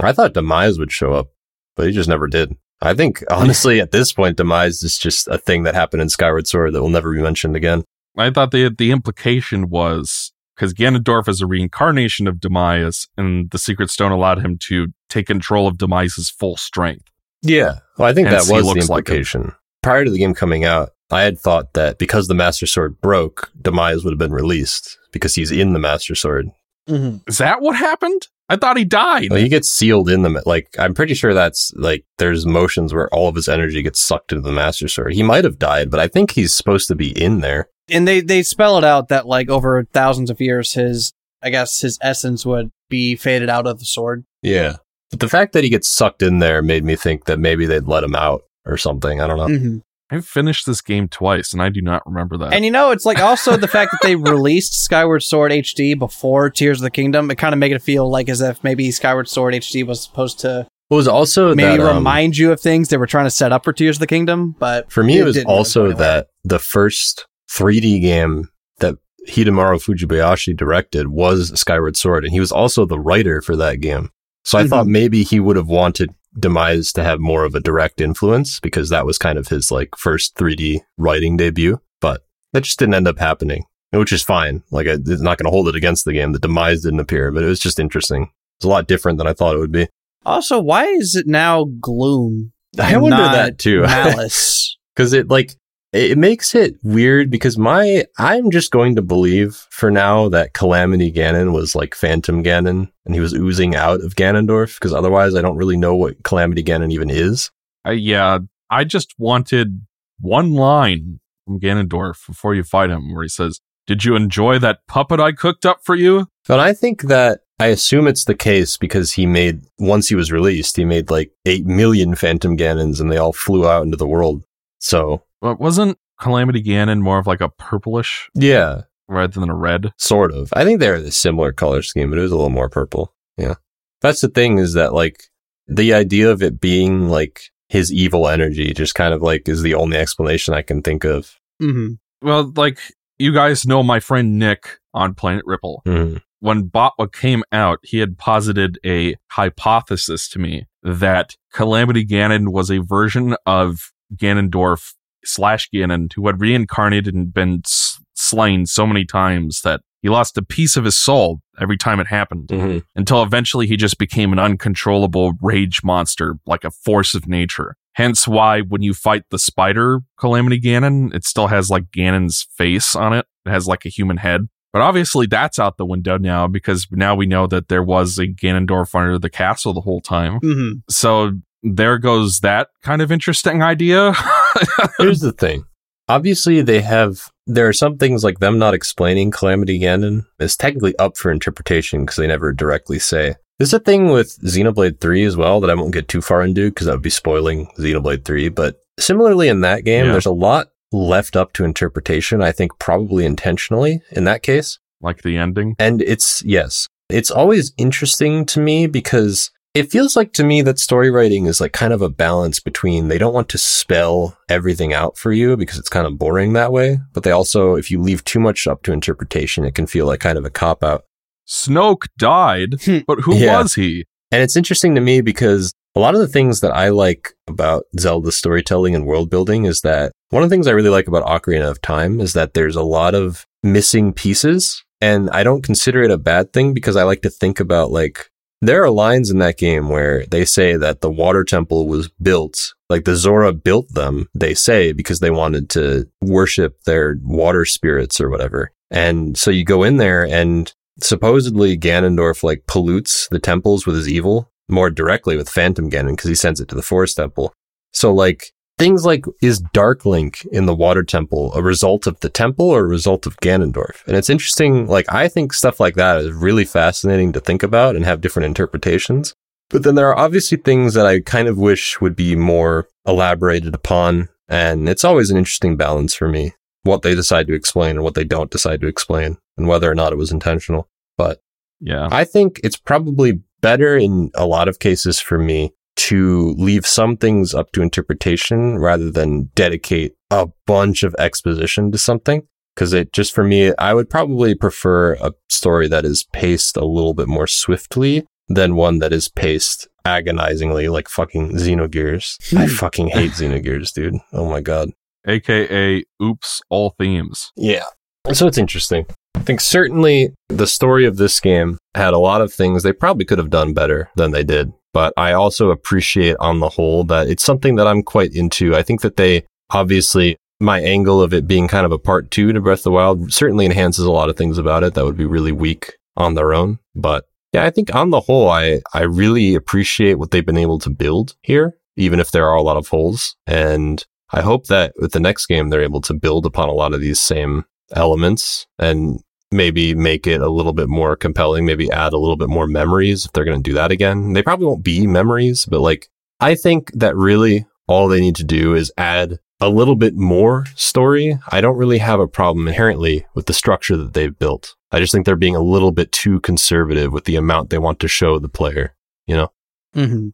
I thought Demise would show up, but he just never did. I think, honestly, at this point, Demise is just a thing that happened in Skyward Sword that will never be mentioned again. I thought the the implication was because Ganondorf is a reincarnation of Demise, and the Secret Stone allowed him to take control of Demise's full strength. Yeah. Well, I think Hence, that was the looks like implication. Prior to the game coming out, I had thought that because the Master Sword broke, Demise would have been released because he's in the Master Sword. Mm-hmm. Is that what happened? I thought he died. Well, he gets sealed in the like. I'm pretty sure that's like there's motions where all of his energy gets sucked into the Master Sword. He might have died, but I think he's supposed to be in there. and they they spell it out that like over thousands of years, his I guess his essence would be faded out of the sword. Yeah. But the fact that he gets sucked in there made me think that maybe they'd let him out or something. I don't know. Mm-hmm. I've finished this game twice, and I do not remember that. And you know, it's like also the fact that they released Skyward Sword HD before Tears of the Kingdom. It kind of made it feel like as if maybe Skyward Sword HD was supposed to It was also maybe that, um, remind you of things they were trying to set up for Tears of the Kingdom. But For me, it, was also go anywhere. that the first 3D game that Hidemaro Fujibayashi directed was Skyward Sword, and he was also the writer for that game. So I Mhm. thought maybe he would have wanted Demise to have more of a direct influence because that was kind of his like first 3D writing debut, but that just didn't end up happening, which is fine. Like, I- it's not going to hold it against the game. The Demise didn't appear, but it was just interesting. It's a lot different than I thought it would be. also, why is it now Gloom? I wonder that too. Malice. because it like it makes it weird because my I'm just going to believe for now that Calamity Ganon was like Phantom Ganon and he was oozing out of Ganondorf because otherwise I don't really know what Calamity Ganon even is. Uh, yeah, I just wanted one line from Ganondorf before you fight him, where he says, "Did you enjoy that puppet I cooked up for you?" But I think that I assume it's the case because he made once he was released, he made like eight million Phantom Ganons and they all flew out into the world. So But wasn't Calamity Ganon more of like a purplish yeah, rather than a red? Sort of. I think they're a similar color scheme, but it was a little more purple. Yeah. That's the thing is that like the idea of it being like his evil energy just kind of like is the only explanation I can think of. hmm Well, like you guys know my friend Nick on Planet Ripple. Mhm. When Botwa came out, he had posited a hypothesis to me that Calamity Ganon was a version of Ganondorf slash Ganon who had reincarnated and been s- slain so many times that he lost a piece of his soul every time it happened Mhm. until eventually he just became an uncontrollable rage monster, like a force of nature. Hence why when you fight the spider Calamity Ganon, it still has like Ganon's face on it. It has like a human head. But obviously that's out the window now because now we know that there was a Ganondorf under the castle the whole time. Mm-hmm. So there goes that kind of interesting idea. Here's the thing. Obviously, they have. There are some things like them not explaining Calamity Ganon is technically up for interpretation because they never directly say. There's a thing with Xenoblade 3 as well that I won't get too far into because that would be spoiling Xenoblade 3. But similarly in that game, Yeah. there's a lot left up to interpretation, I think probably intentionally in that case. like the ending. And it's, yes, it's always interesting to me because it feels like to me that story writing is like kind of a balance between they don't want to spell everything out for you because it's kind of boring that way. But they also, if you leave too much up to interpretation, it can feel like kind of a cop out. Snoke died, hmm. but who Yeah. was he? And it's interesting to me because a lot of the things that I like about Zelda storytelling and world building is that one of the things I really like about Ocarina of Time is that there's a lot of missing pieces. And I don't consider it a bad thing because I like to think about like, there are lines in that game where they say that the water temple was built, like the Zora built them, they say, because they wanted to worship their water spirits or whatever. And so you go in there and supposedly Ganondorf like pollutes the temples with his evil more directly with Phantom Ganon because he sends it to the Forest Temple. So like things like is Dark Link in the Water Temple a result of the temple or a result of Ganondorf? And it's interesting. Like I think stuff like that is really fascinating to think about and have different interpretations. But then there are obviously things that I kind of wish would be more elaborated upon. And it's always an interesting balance for me what they decide to explain and what they don't decide to explain and whether or not it was intentional. But Yeah. I think it's probably better in a lot of cases for me to leave some things up to interpretation rather than dedicate a bunch of exposition to something. Cause it just for me, I would probably prefer a story that is paced a little bit more swiftly than one that is paced agonizingly like fucking Xenogears. I hmm. fucking hate Xenogears, dude. Oh my God. AKA Oops All Themes. Yeah. So it's interesting. I think certainly the story of this game had a lot of things they probably could have done better than they did. But I also appreciate on the whole that it's something that I'm quite into. I think that they obviously, my angle of it being kind of a part two to Breath of the Wild certainly enhances a lot of things about it that would be really weak on their own. But yeah, I think on the whole, I, I really appreciate what they've been able to build here, even if there are a lot of holes. And I hope that with the next game, they're able to build upon a lot of these same elements and maybe make it a little bit more compelling, maybe add a little bit more memories if they're going to do that again. They probably won't be memories, but like, I think that really all they need to do is add a little bit more story. I don't really have a problem inherently with the structure that they've built. I just think they're being a little bit too conservative with the amount they want to show the player, you know? Mm-hmm.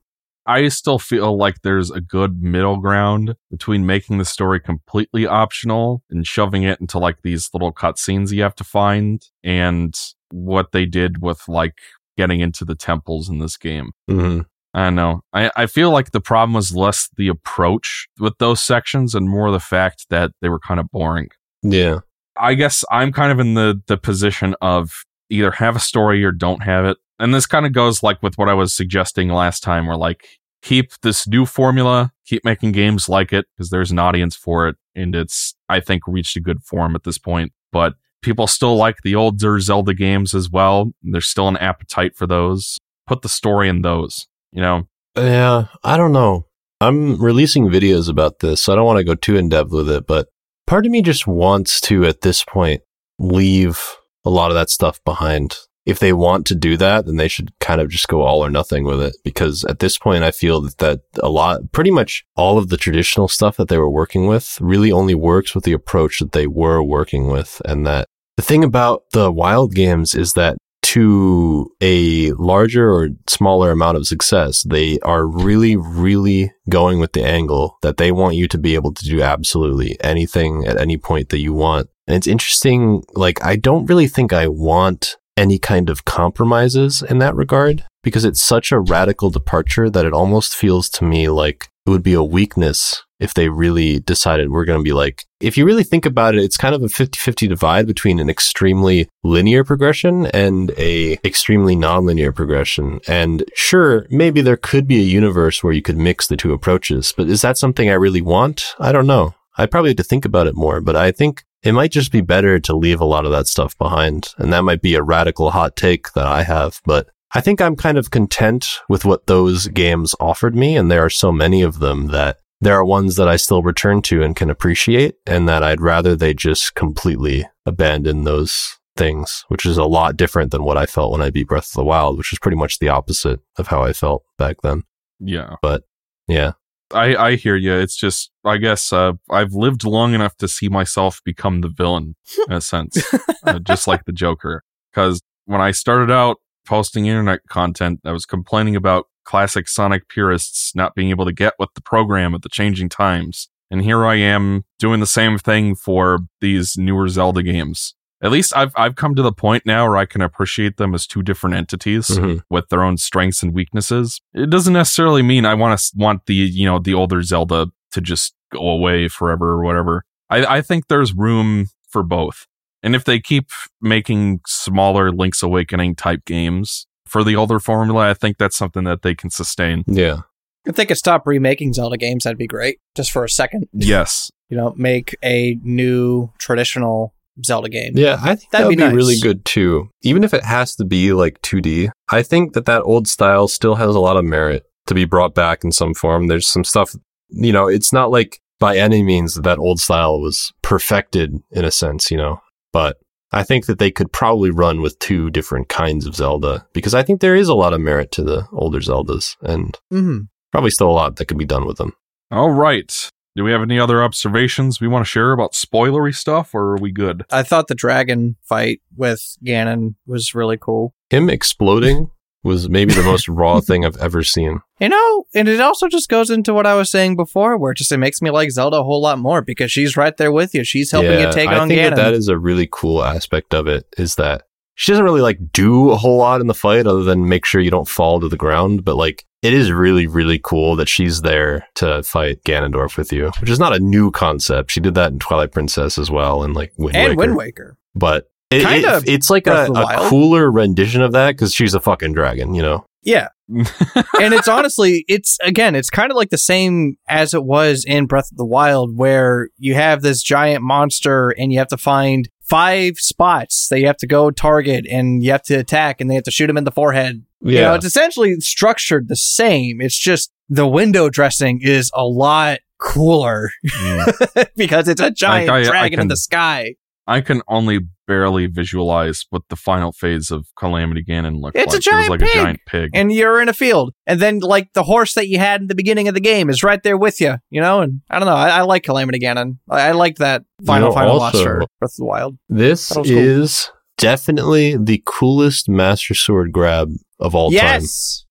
I still feel like there's a good middle ground between making the story completely optional and shoving it into like these little cutscenes you have to find and what they did with like getting into the temples in this game. Mm-hmm. I don't know. I, I feel like the problem was less the approach with those sections and more the fact that they were kind of boring. Yeah. I guess I'm kind of in the the position of either have a story or don't have it. And this kind of goes like with what I was suggesting last time where like keep this new formula, keep making games like it because there's an audience for it and it's I think reached a good form at this point. But people still like the older Zelda games as well. There's still an appetite for those. Put the story in those, you know. Yeah, I don't know. I'm releasing videos about this, so I don't want to go too in depth with it, but part of me just wants to, at this point, leave a lot of that stuff behind. If they want to do that, then they should kind of just go all or nothing with it. Because at this point, I feel that, that a lot, pretty much all of the traditional stuff that they were working with really only works with the approach that they were working with. And that the thing about the wild games is that to a larger or smaller amount of success, they are really, really going with the angle that they want you to be able to do absolutely anything at any point that you want. And it's interesting. Like, I don't really think I want any kind of compromises in that regard because it's such a radical departure that it almost feels to me like it would be a weakness if they really decided we're going to be like, if you really think about it, it's kind of a 50-50 divide between an extremely linear progression and a extremely nonlinear progression. And sure, maybe there could be a universe where you could mix the two approaches, but is that something I really want? I don't know. I probably have to think about it more, but I think it might just be better to leave a lot of that stuff behind. And that might be a radical hot take that I have, but I think I'm kind of content with what those games offered me. And there are so many of them that there are ones that I still return to and can appreciate, and that I'd rather they just completely abandon those things, which is a lot different than what I felt when I beat Breath of the Wild, which is pretty much the opposite of how I felt back then. Yeah. But yeah, I, I hear you. It's just, I guess, uh, I've lived long enough to see myself become the villain in a sense, uh, just like the Joker. Because when I started out posting internet content, I was complaining about classic Sonic purists not being able to get with the program at the changing times. And here I am doing the same thing for these newer Zelda games. At least I've I've come to the point now where I can appreciate them as two different entities Mhm. with their own strengths and weaknesses. It doesn't necessarily mean I want to want the you know the older Zelda to just go away forever or whatever. I, I think there's room for both. And if they keep making smaller Link's Awakening type games for the older formula, I think that's something that they can sustain. yeah. If they could stop remaking Zelda games, that'd be great. Just for a second. Yes. You know, make a new traditional Zelda game. Yeah, I think that That'd would be be, really good too. Even if it has to be like 2D, I think that that old style still has a lot of merit to be brought back in some form. There's some stuff, you know, it's not like by any means that that old style was perfected in a sense, you know, but I think that they could probably run with two different kinds of Zelda because I think there is a lot of merit to the older Zeldas and hmm probably still a lot that could be done with them. All right. Do we have any other observations we want to share about spoilery stuff, or are we good? I thought the dragon fight with Ganon was really cool. Him exploding was maybe the most raw thing I've ever seen. You know, and it also just goes into what I was saying before, where it just it makes me like Zelda a whole lot more because she's right there with you. She's helping you take I on think Ganon. that that is a really cool aspect of it. Is that she doesn't really like do a whole lot in the fight other than make sure you don't fall to the ground. But like, it is really really cool that she's there to fight Ganondorf with you, which is not a new concept. She did that in Twilight Princess as well, and like Wind and Waker. Wind Waker. But it, Kinda it- it's like a, a cooler rendition of that because she's a fucking dragon, you know. Yeah. and it's honestly, it's again, it's kind of like the same as it was in Breath of the Wild, where you have this giant monster and you have to find five spots that you have to go target and you have to attack and they have to shoot him in the forehead. You know, it's essentially structured the same. It's just the window dressing is a lot cooler Mm. because it's a giant I- I dragon in can- the sky. I can only barely visualize what the final phase of Calamity Ganon looked It's a like. it was like pig. a giant pig. And you're in a field. And then, like, the horse that you had in the beginning of the game is right there with you, you know? And I don't know. I, I like Calamity Ganon. I, I like that final, know, final also- boss for Breath of the Wild. This That cool. is definitely the coolest Master Sword grab of all time. yes.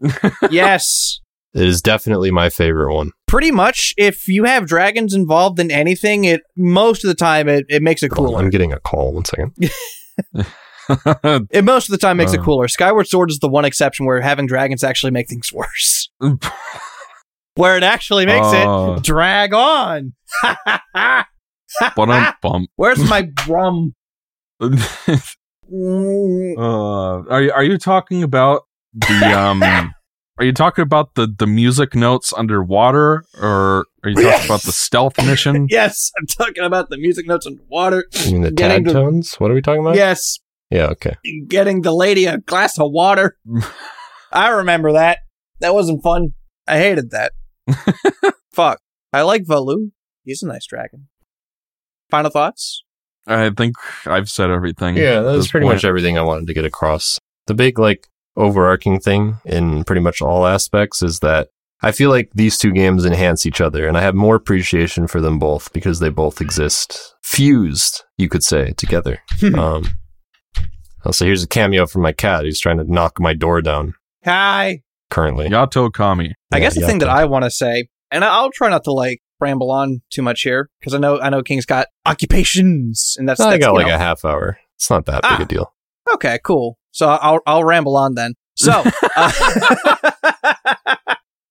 yes. It is definitely my favorite one. Pretty much, if you have dragons involved in anything, it most of the time it, it makes it Hold on, cooler. I'm getting a call. One second. It most of the time makes it Uh. cooler. Skyward Sword is the one exception where having dragons actually make things worse. Where it actually makes Uh. it drag on. but I'm bump. Where's my drum? Uh, are you are you talking about the um? Are you talking about the the music notes underwater, or are you talking about the stealth mission? yes, I'm talking about the music notes underwater. You mean the Getting tag to- tones? What are we talking about? Yes, Yeah, okay. getting the lady a glass of water. I remember that. That wasn't fun. I hated that. Fuck. I like Valoo. He's a nice dragon. Final thoughts? I think I've said everything. Yeah, at that's pretty point. much everything I wanted to get across. The big, like, overarching thing in pretty much all aspects is that I feel like these two games enhance each other, and I have more appreciation for them both because they both exist fused, you could say, together. um, also, here's a cameo from my cat who's trying to knock my door down Hi. currently. Yato Kami. I Yeah, guess the yeah, thing that. I want to say, and I- I'll try not to like ramble on too much here because I know I know King's got occupations, and that's, I that's got like know. a half hour. It's not that big Ah. a deal. Okay, cool. So I'll I'll ramble on then. So, uh,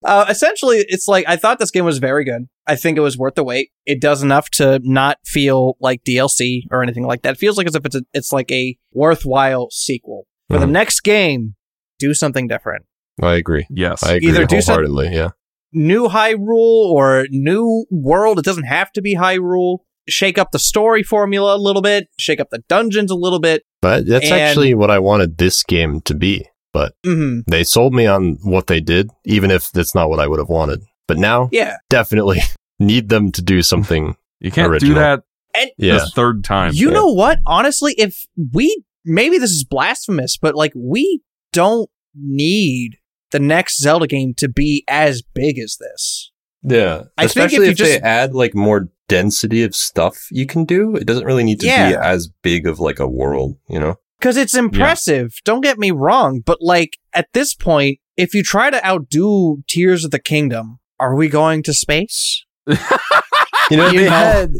uh, essentially, it's like I thought this game was very good. I think it was worth the wait. It does enough to not feel like DLC or anything like that. It feels like as if it's a, it's like a worthwhile sequel. For the Mhm. next game, do something different. I agree. Yes. I agree Either do some- yeah. New Hyrule or new world. It doesn't have to be Hyrule. Shake up the story formula a little bit, shake up the dungeons a little bit. But that's And- actually what I wanted this game to be. But hmm they sold me on what they did, even if that's not what I would have wanted. But now, Yeah. definitely need them to do something. You can't do that And Yeah. the third time. you Yeah. know what? Honestly, if we maybe this is blasphemous, but like we don't need the next Zelda game to be as big as this. Yeah. I think Especially if if, you they add like more density of stuff you can do. It doesn't really need to be as big of like a world, you know? Because it's impressive. Don't get me wrong, but like at this point, if you try to outdo Tears of the Kingdom, are we going to space? You know, You they know. had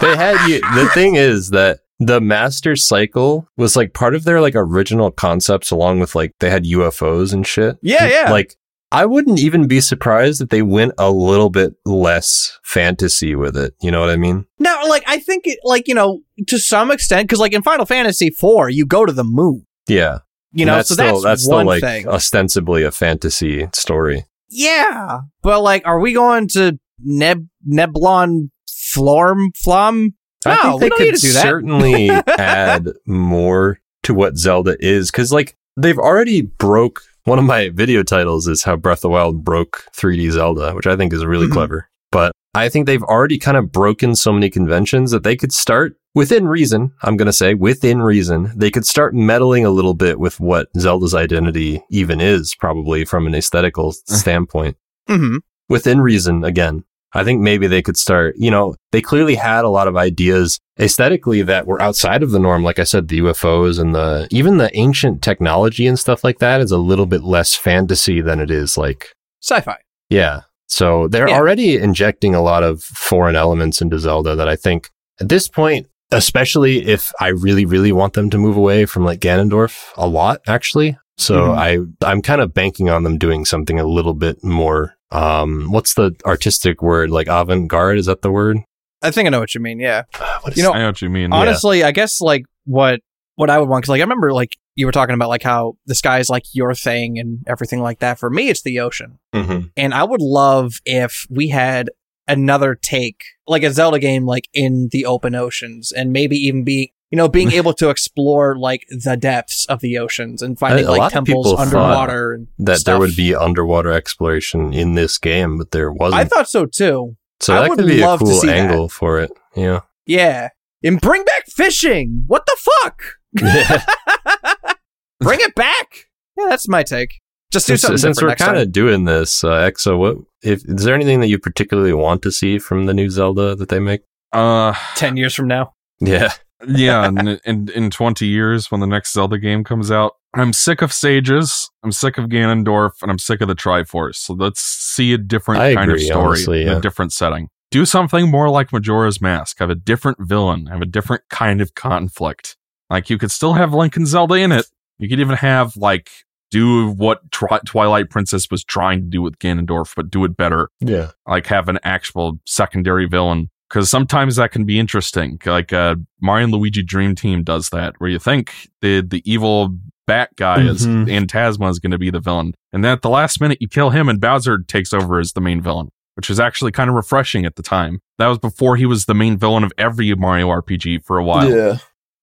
they had you the thing is that the master cycle was like part of their like original concepts along with like they had UFOs and shit. Yeah, yeah. Like I wouldn't even be surprised if they went a little bit less fantasy with it. You know what I mean? Now, like I think it, like you know, to some extent, because like in Final Fantasy IV, you go to the moon. Yeah. You And know, that's so still that's, that's one still like thing. ostensibly a fantasy story. Yeah, but like, are we going to Neb Neblon Florm Flom? I No, think we they could need to do certainly add more to what Zelda is because, like, they've already broke. One of my video titles is how Breath of the Wild broke 3D Zelda, which I think is really Mhm. clever. But I think they've already kind of broken so many conventions that they could start within reason. I'm going to say within reason, they could start meddling a little bit with what Zelda's identity even is, probably from an aesthetical standpoint Mm-hmm. within reason again. I think maybe they could start, you know, they clearly had a lot of ideas aesthetically that were outside of the norm. Like I said, the UFOs and the, even the ancient technology and stuff like that is a little bit less fantasy than it is like, Sci-fi. yeah. So they're Yeah. already injecting a lot of foreign elements into Zelda that I think at this point, especially if I really, really want them to move away from like Ganondorf a lot, actually. So Mhm. I, I'm kind of banking on them doing something a little bit more, um, what's the artistic word? Like avant-garde? Is that the word? I think I know what you mean. Yeah. What is You know, I know what you mean. Yeah. Honestly, I guess like what what I would want because like I remember like you were talking about like how the sky is like your thing and everything like that. For me, it's the ocean, Mhm. and I would love if we had another take like a Zelda game like in the open oceans and maybe even being you know being able to explore like the depths of the oceans and finding a like lot of temples people underwater and that there would be underwater exploration in this game, but there wasn't. I thought so too. so I that would could be a love to cool see that. angle for it. Yeah. Yeah. And bring back fishing. What the fuck? bring it back. Yeah, that's my take. Just do since, something since different we're kind of doing this, uh, Exo, what if is there anything that you particularly want to see from the new Zelda that they make? Uh, Ten years from now. Yeah, yeah, in, in in 20 years when the next Zelda game comes out, I'm sick of sages, I'm sick of Ganondorf, and I'm sick of the Triforce. So let's see a different I kind of story honestly, yeah. a different setting. Do something more like Majora's Mask. Have a different villain. Have a different kind of conflict. Like you could still have Link and Zelda in it. You could even have like do what Twi- Twilight Princess was trying to do with Ganondorf, but do it better yeah, like have an actual secondary villain because sometimes that can be interesting like uh mario and luigi dream team does that where you think the the evil bat guy is Mhm. Antasma is going to be the villain and then at the last minute you kill him and bowser takes over as the main villain which was actually kind of refreshing at the time that was before he was the main villain of every mario rpg for a while yeah.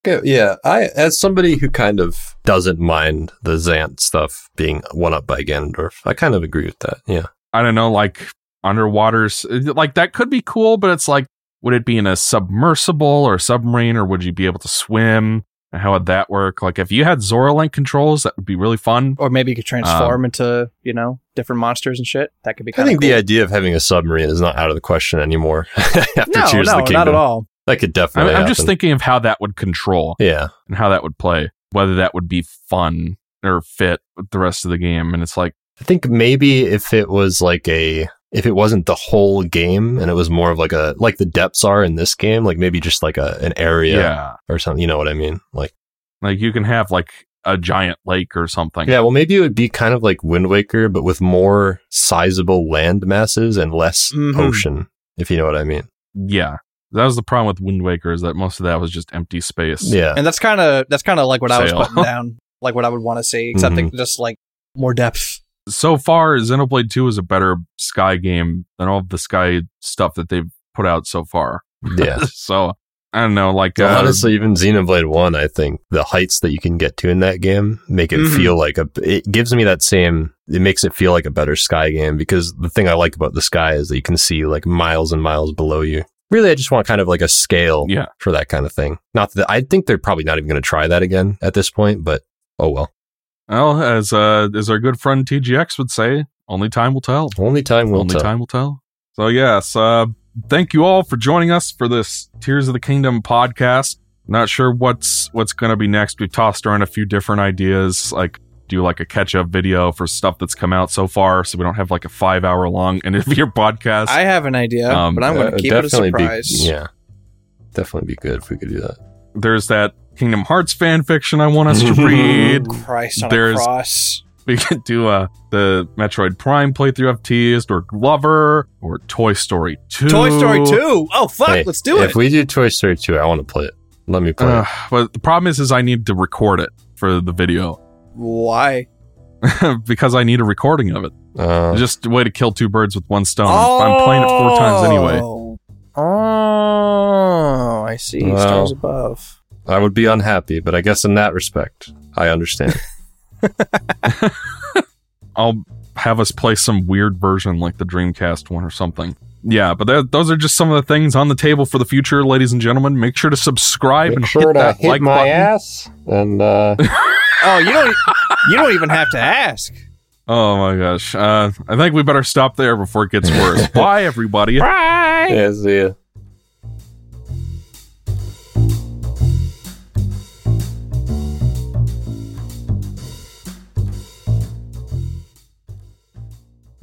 Yeah, I as somebody who kind of doesn't mind the Zant stuff being one up by Ganondorf, I kind of agree with that. Yeah, i don't know like underwaters like that could be cool but it's like would it be in a submersible or a submarine or would you be able to swim and how would that work like if you had zora link controls that would be really fun Or maybe you could transform um, into, you know, different monsters and shit. That could be I kind of think cool. the idea of having a submarine is not out of the question anymore. After no, Tears no, of the Kingdom, not at all. That could I'm, definitely. I'm just thinking of how that would control Yeah, and how that would play whether that would be fun or fit with the rest of the game and it's like I think maybe if it was like a if it wasn't the whole game and it was more of like a like the depths are in this game, like maybe just like a an area yeah or something. You know what I mean? Like like you can have like a giant lake or something yeah, well maybe it would be kind of like Wind Waker, but with more sizable land masses and less Mhm. ocean. If you know what I mean? yeah that was the problem with wind waker is that most of that was just empty space Yeah, And that's kind of that's kind of like what I was putting down, like what I would want to see, except Mhm. just like more depth. So far Xenoblade 2 is a better Sky game than all of the Sky stuff that they've put out so far. Yeah. so I don't know, like Well, uh, honestly, even Xenoblade One, I think the heights that you can get to in that game make it Mhm. feel like a. It gives me that same. It makes it feel like a better Sky game because the thing I like about the Sky is that you can see like miles and miles below you. Really, I just want kind of like a scale Yeah. for that kind of thing. Not that I think they're probably not even going to try that again at this point, but oh well. Well, as uh, as our good friend TGX would say, only time will tell. Only time will only tell. time will tell. So yes, uh, thank you all for joining us for this Tears of the Kingdom podcast. Not sure what's what's going to be next. We've tossed around a few different ideas, like do like a catch up video for stuff that's come out so far, so we don't have like a five hour long interview podcast. I have an idea, Um, but I'm going Uh, to keep it a surprise. Be, yeah, definitely be good if we could do that. There's that Kingdom Hearts fan fiction I want us to read. Christ on There's- a cross. we could do uh, the Metroid Prime playthrough I've teased, or Glover, or Toy Story 2. Toy Story 2. Oh, fuck. Hey, let's do If it. If we do Toy Story 2, I want to play it. Let me play Uh, but the problem is, is I need to record it for the video Why? because I need a recording of it. it. Uh, Just a way to kill two birds with one stone. I'm playing it four times anyway. Oh. Oh, I see. Wow. Stars above. I would be unhappy, but I guess in that respect, I understand. I'll have us play some weird version like the Dreamcast one or something. Yeah, but that, those are just some of the things on the table for the future, ladies and gentlemen. Make sure to subscribe and hit that like button. ass. And uh, Oh, you don't. you don't even have to ask. Oh my gosh. Uh, I think we better stop there before it gets worse. Bye, everybody. yeah, see ya.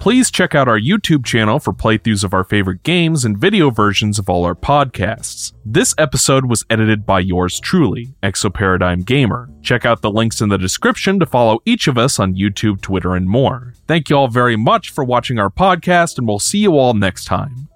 Please check out our YouTube channel for playthroughs of our favorite games and video versions of all our podcasts. This episode was edited by yours truly, Exoparadigm Gamer. Check out the links in the description to follow each of us on YouTube, Twitter, and more. Thank you all very much for watching our podcast, and we'll see you all next time.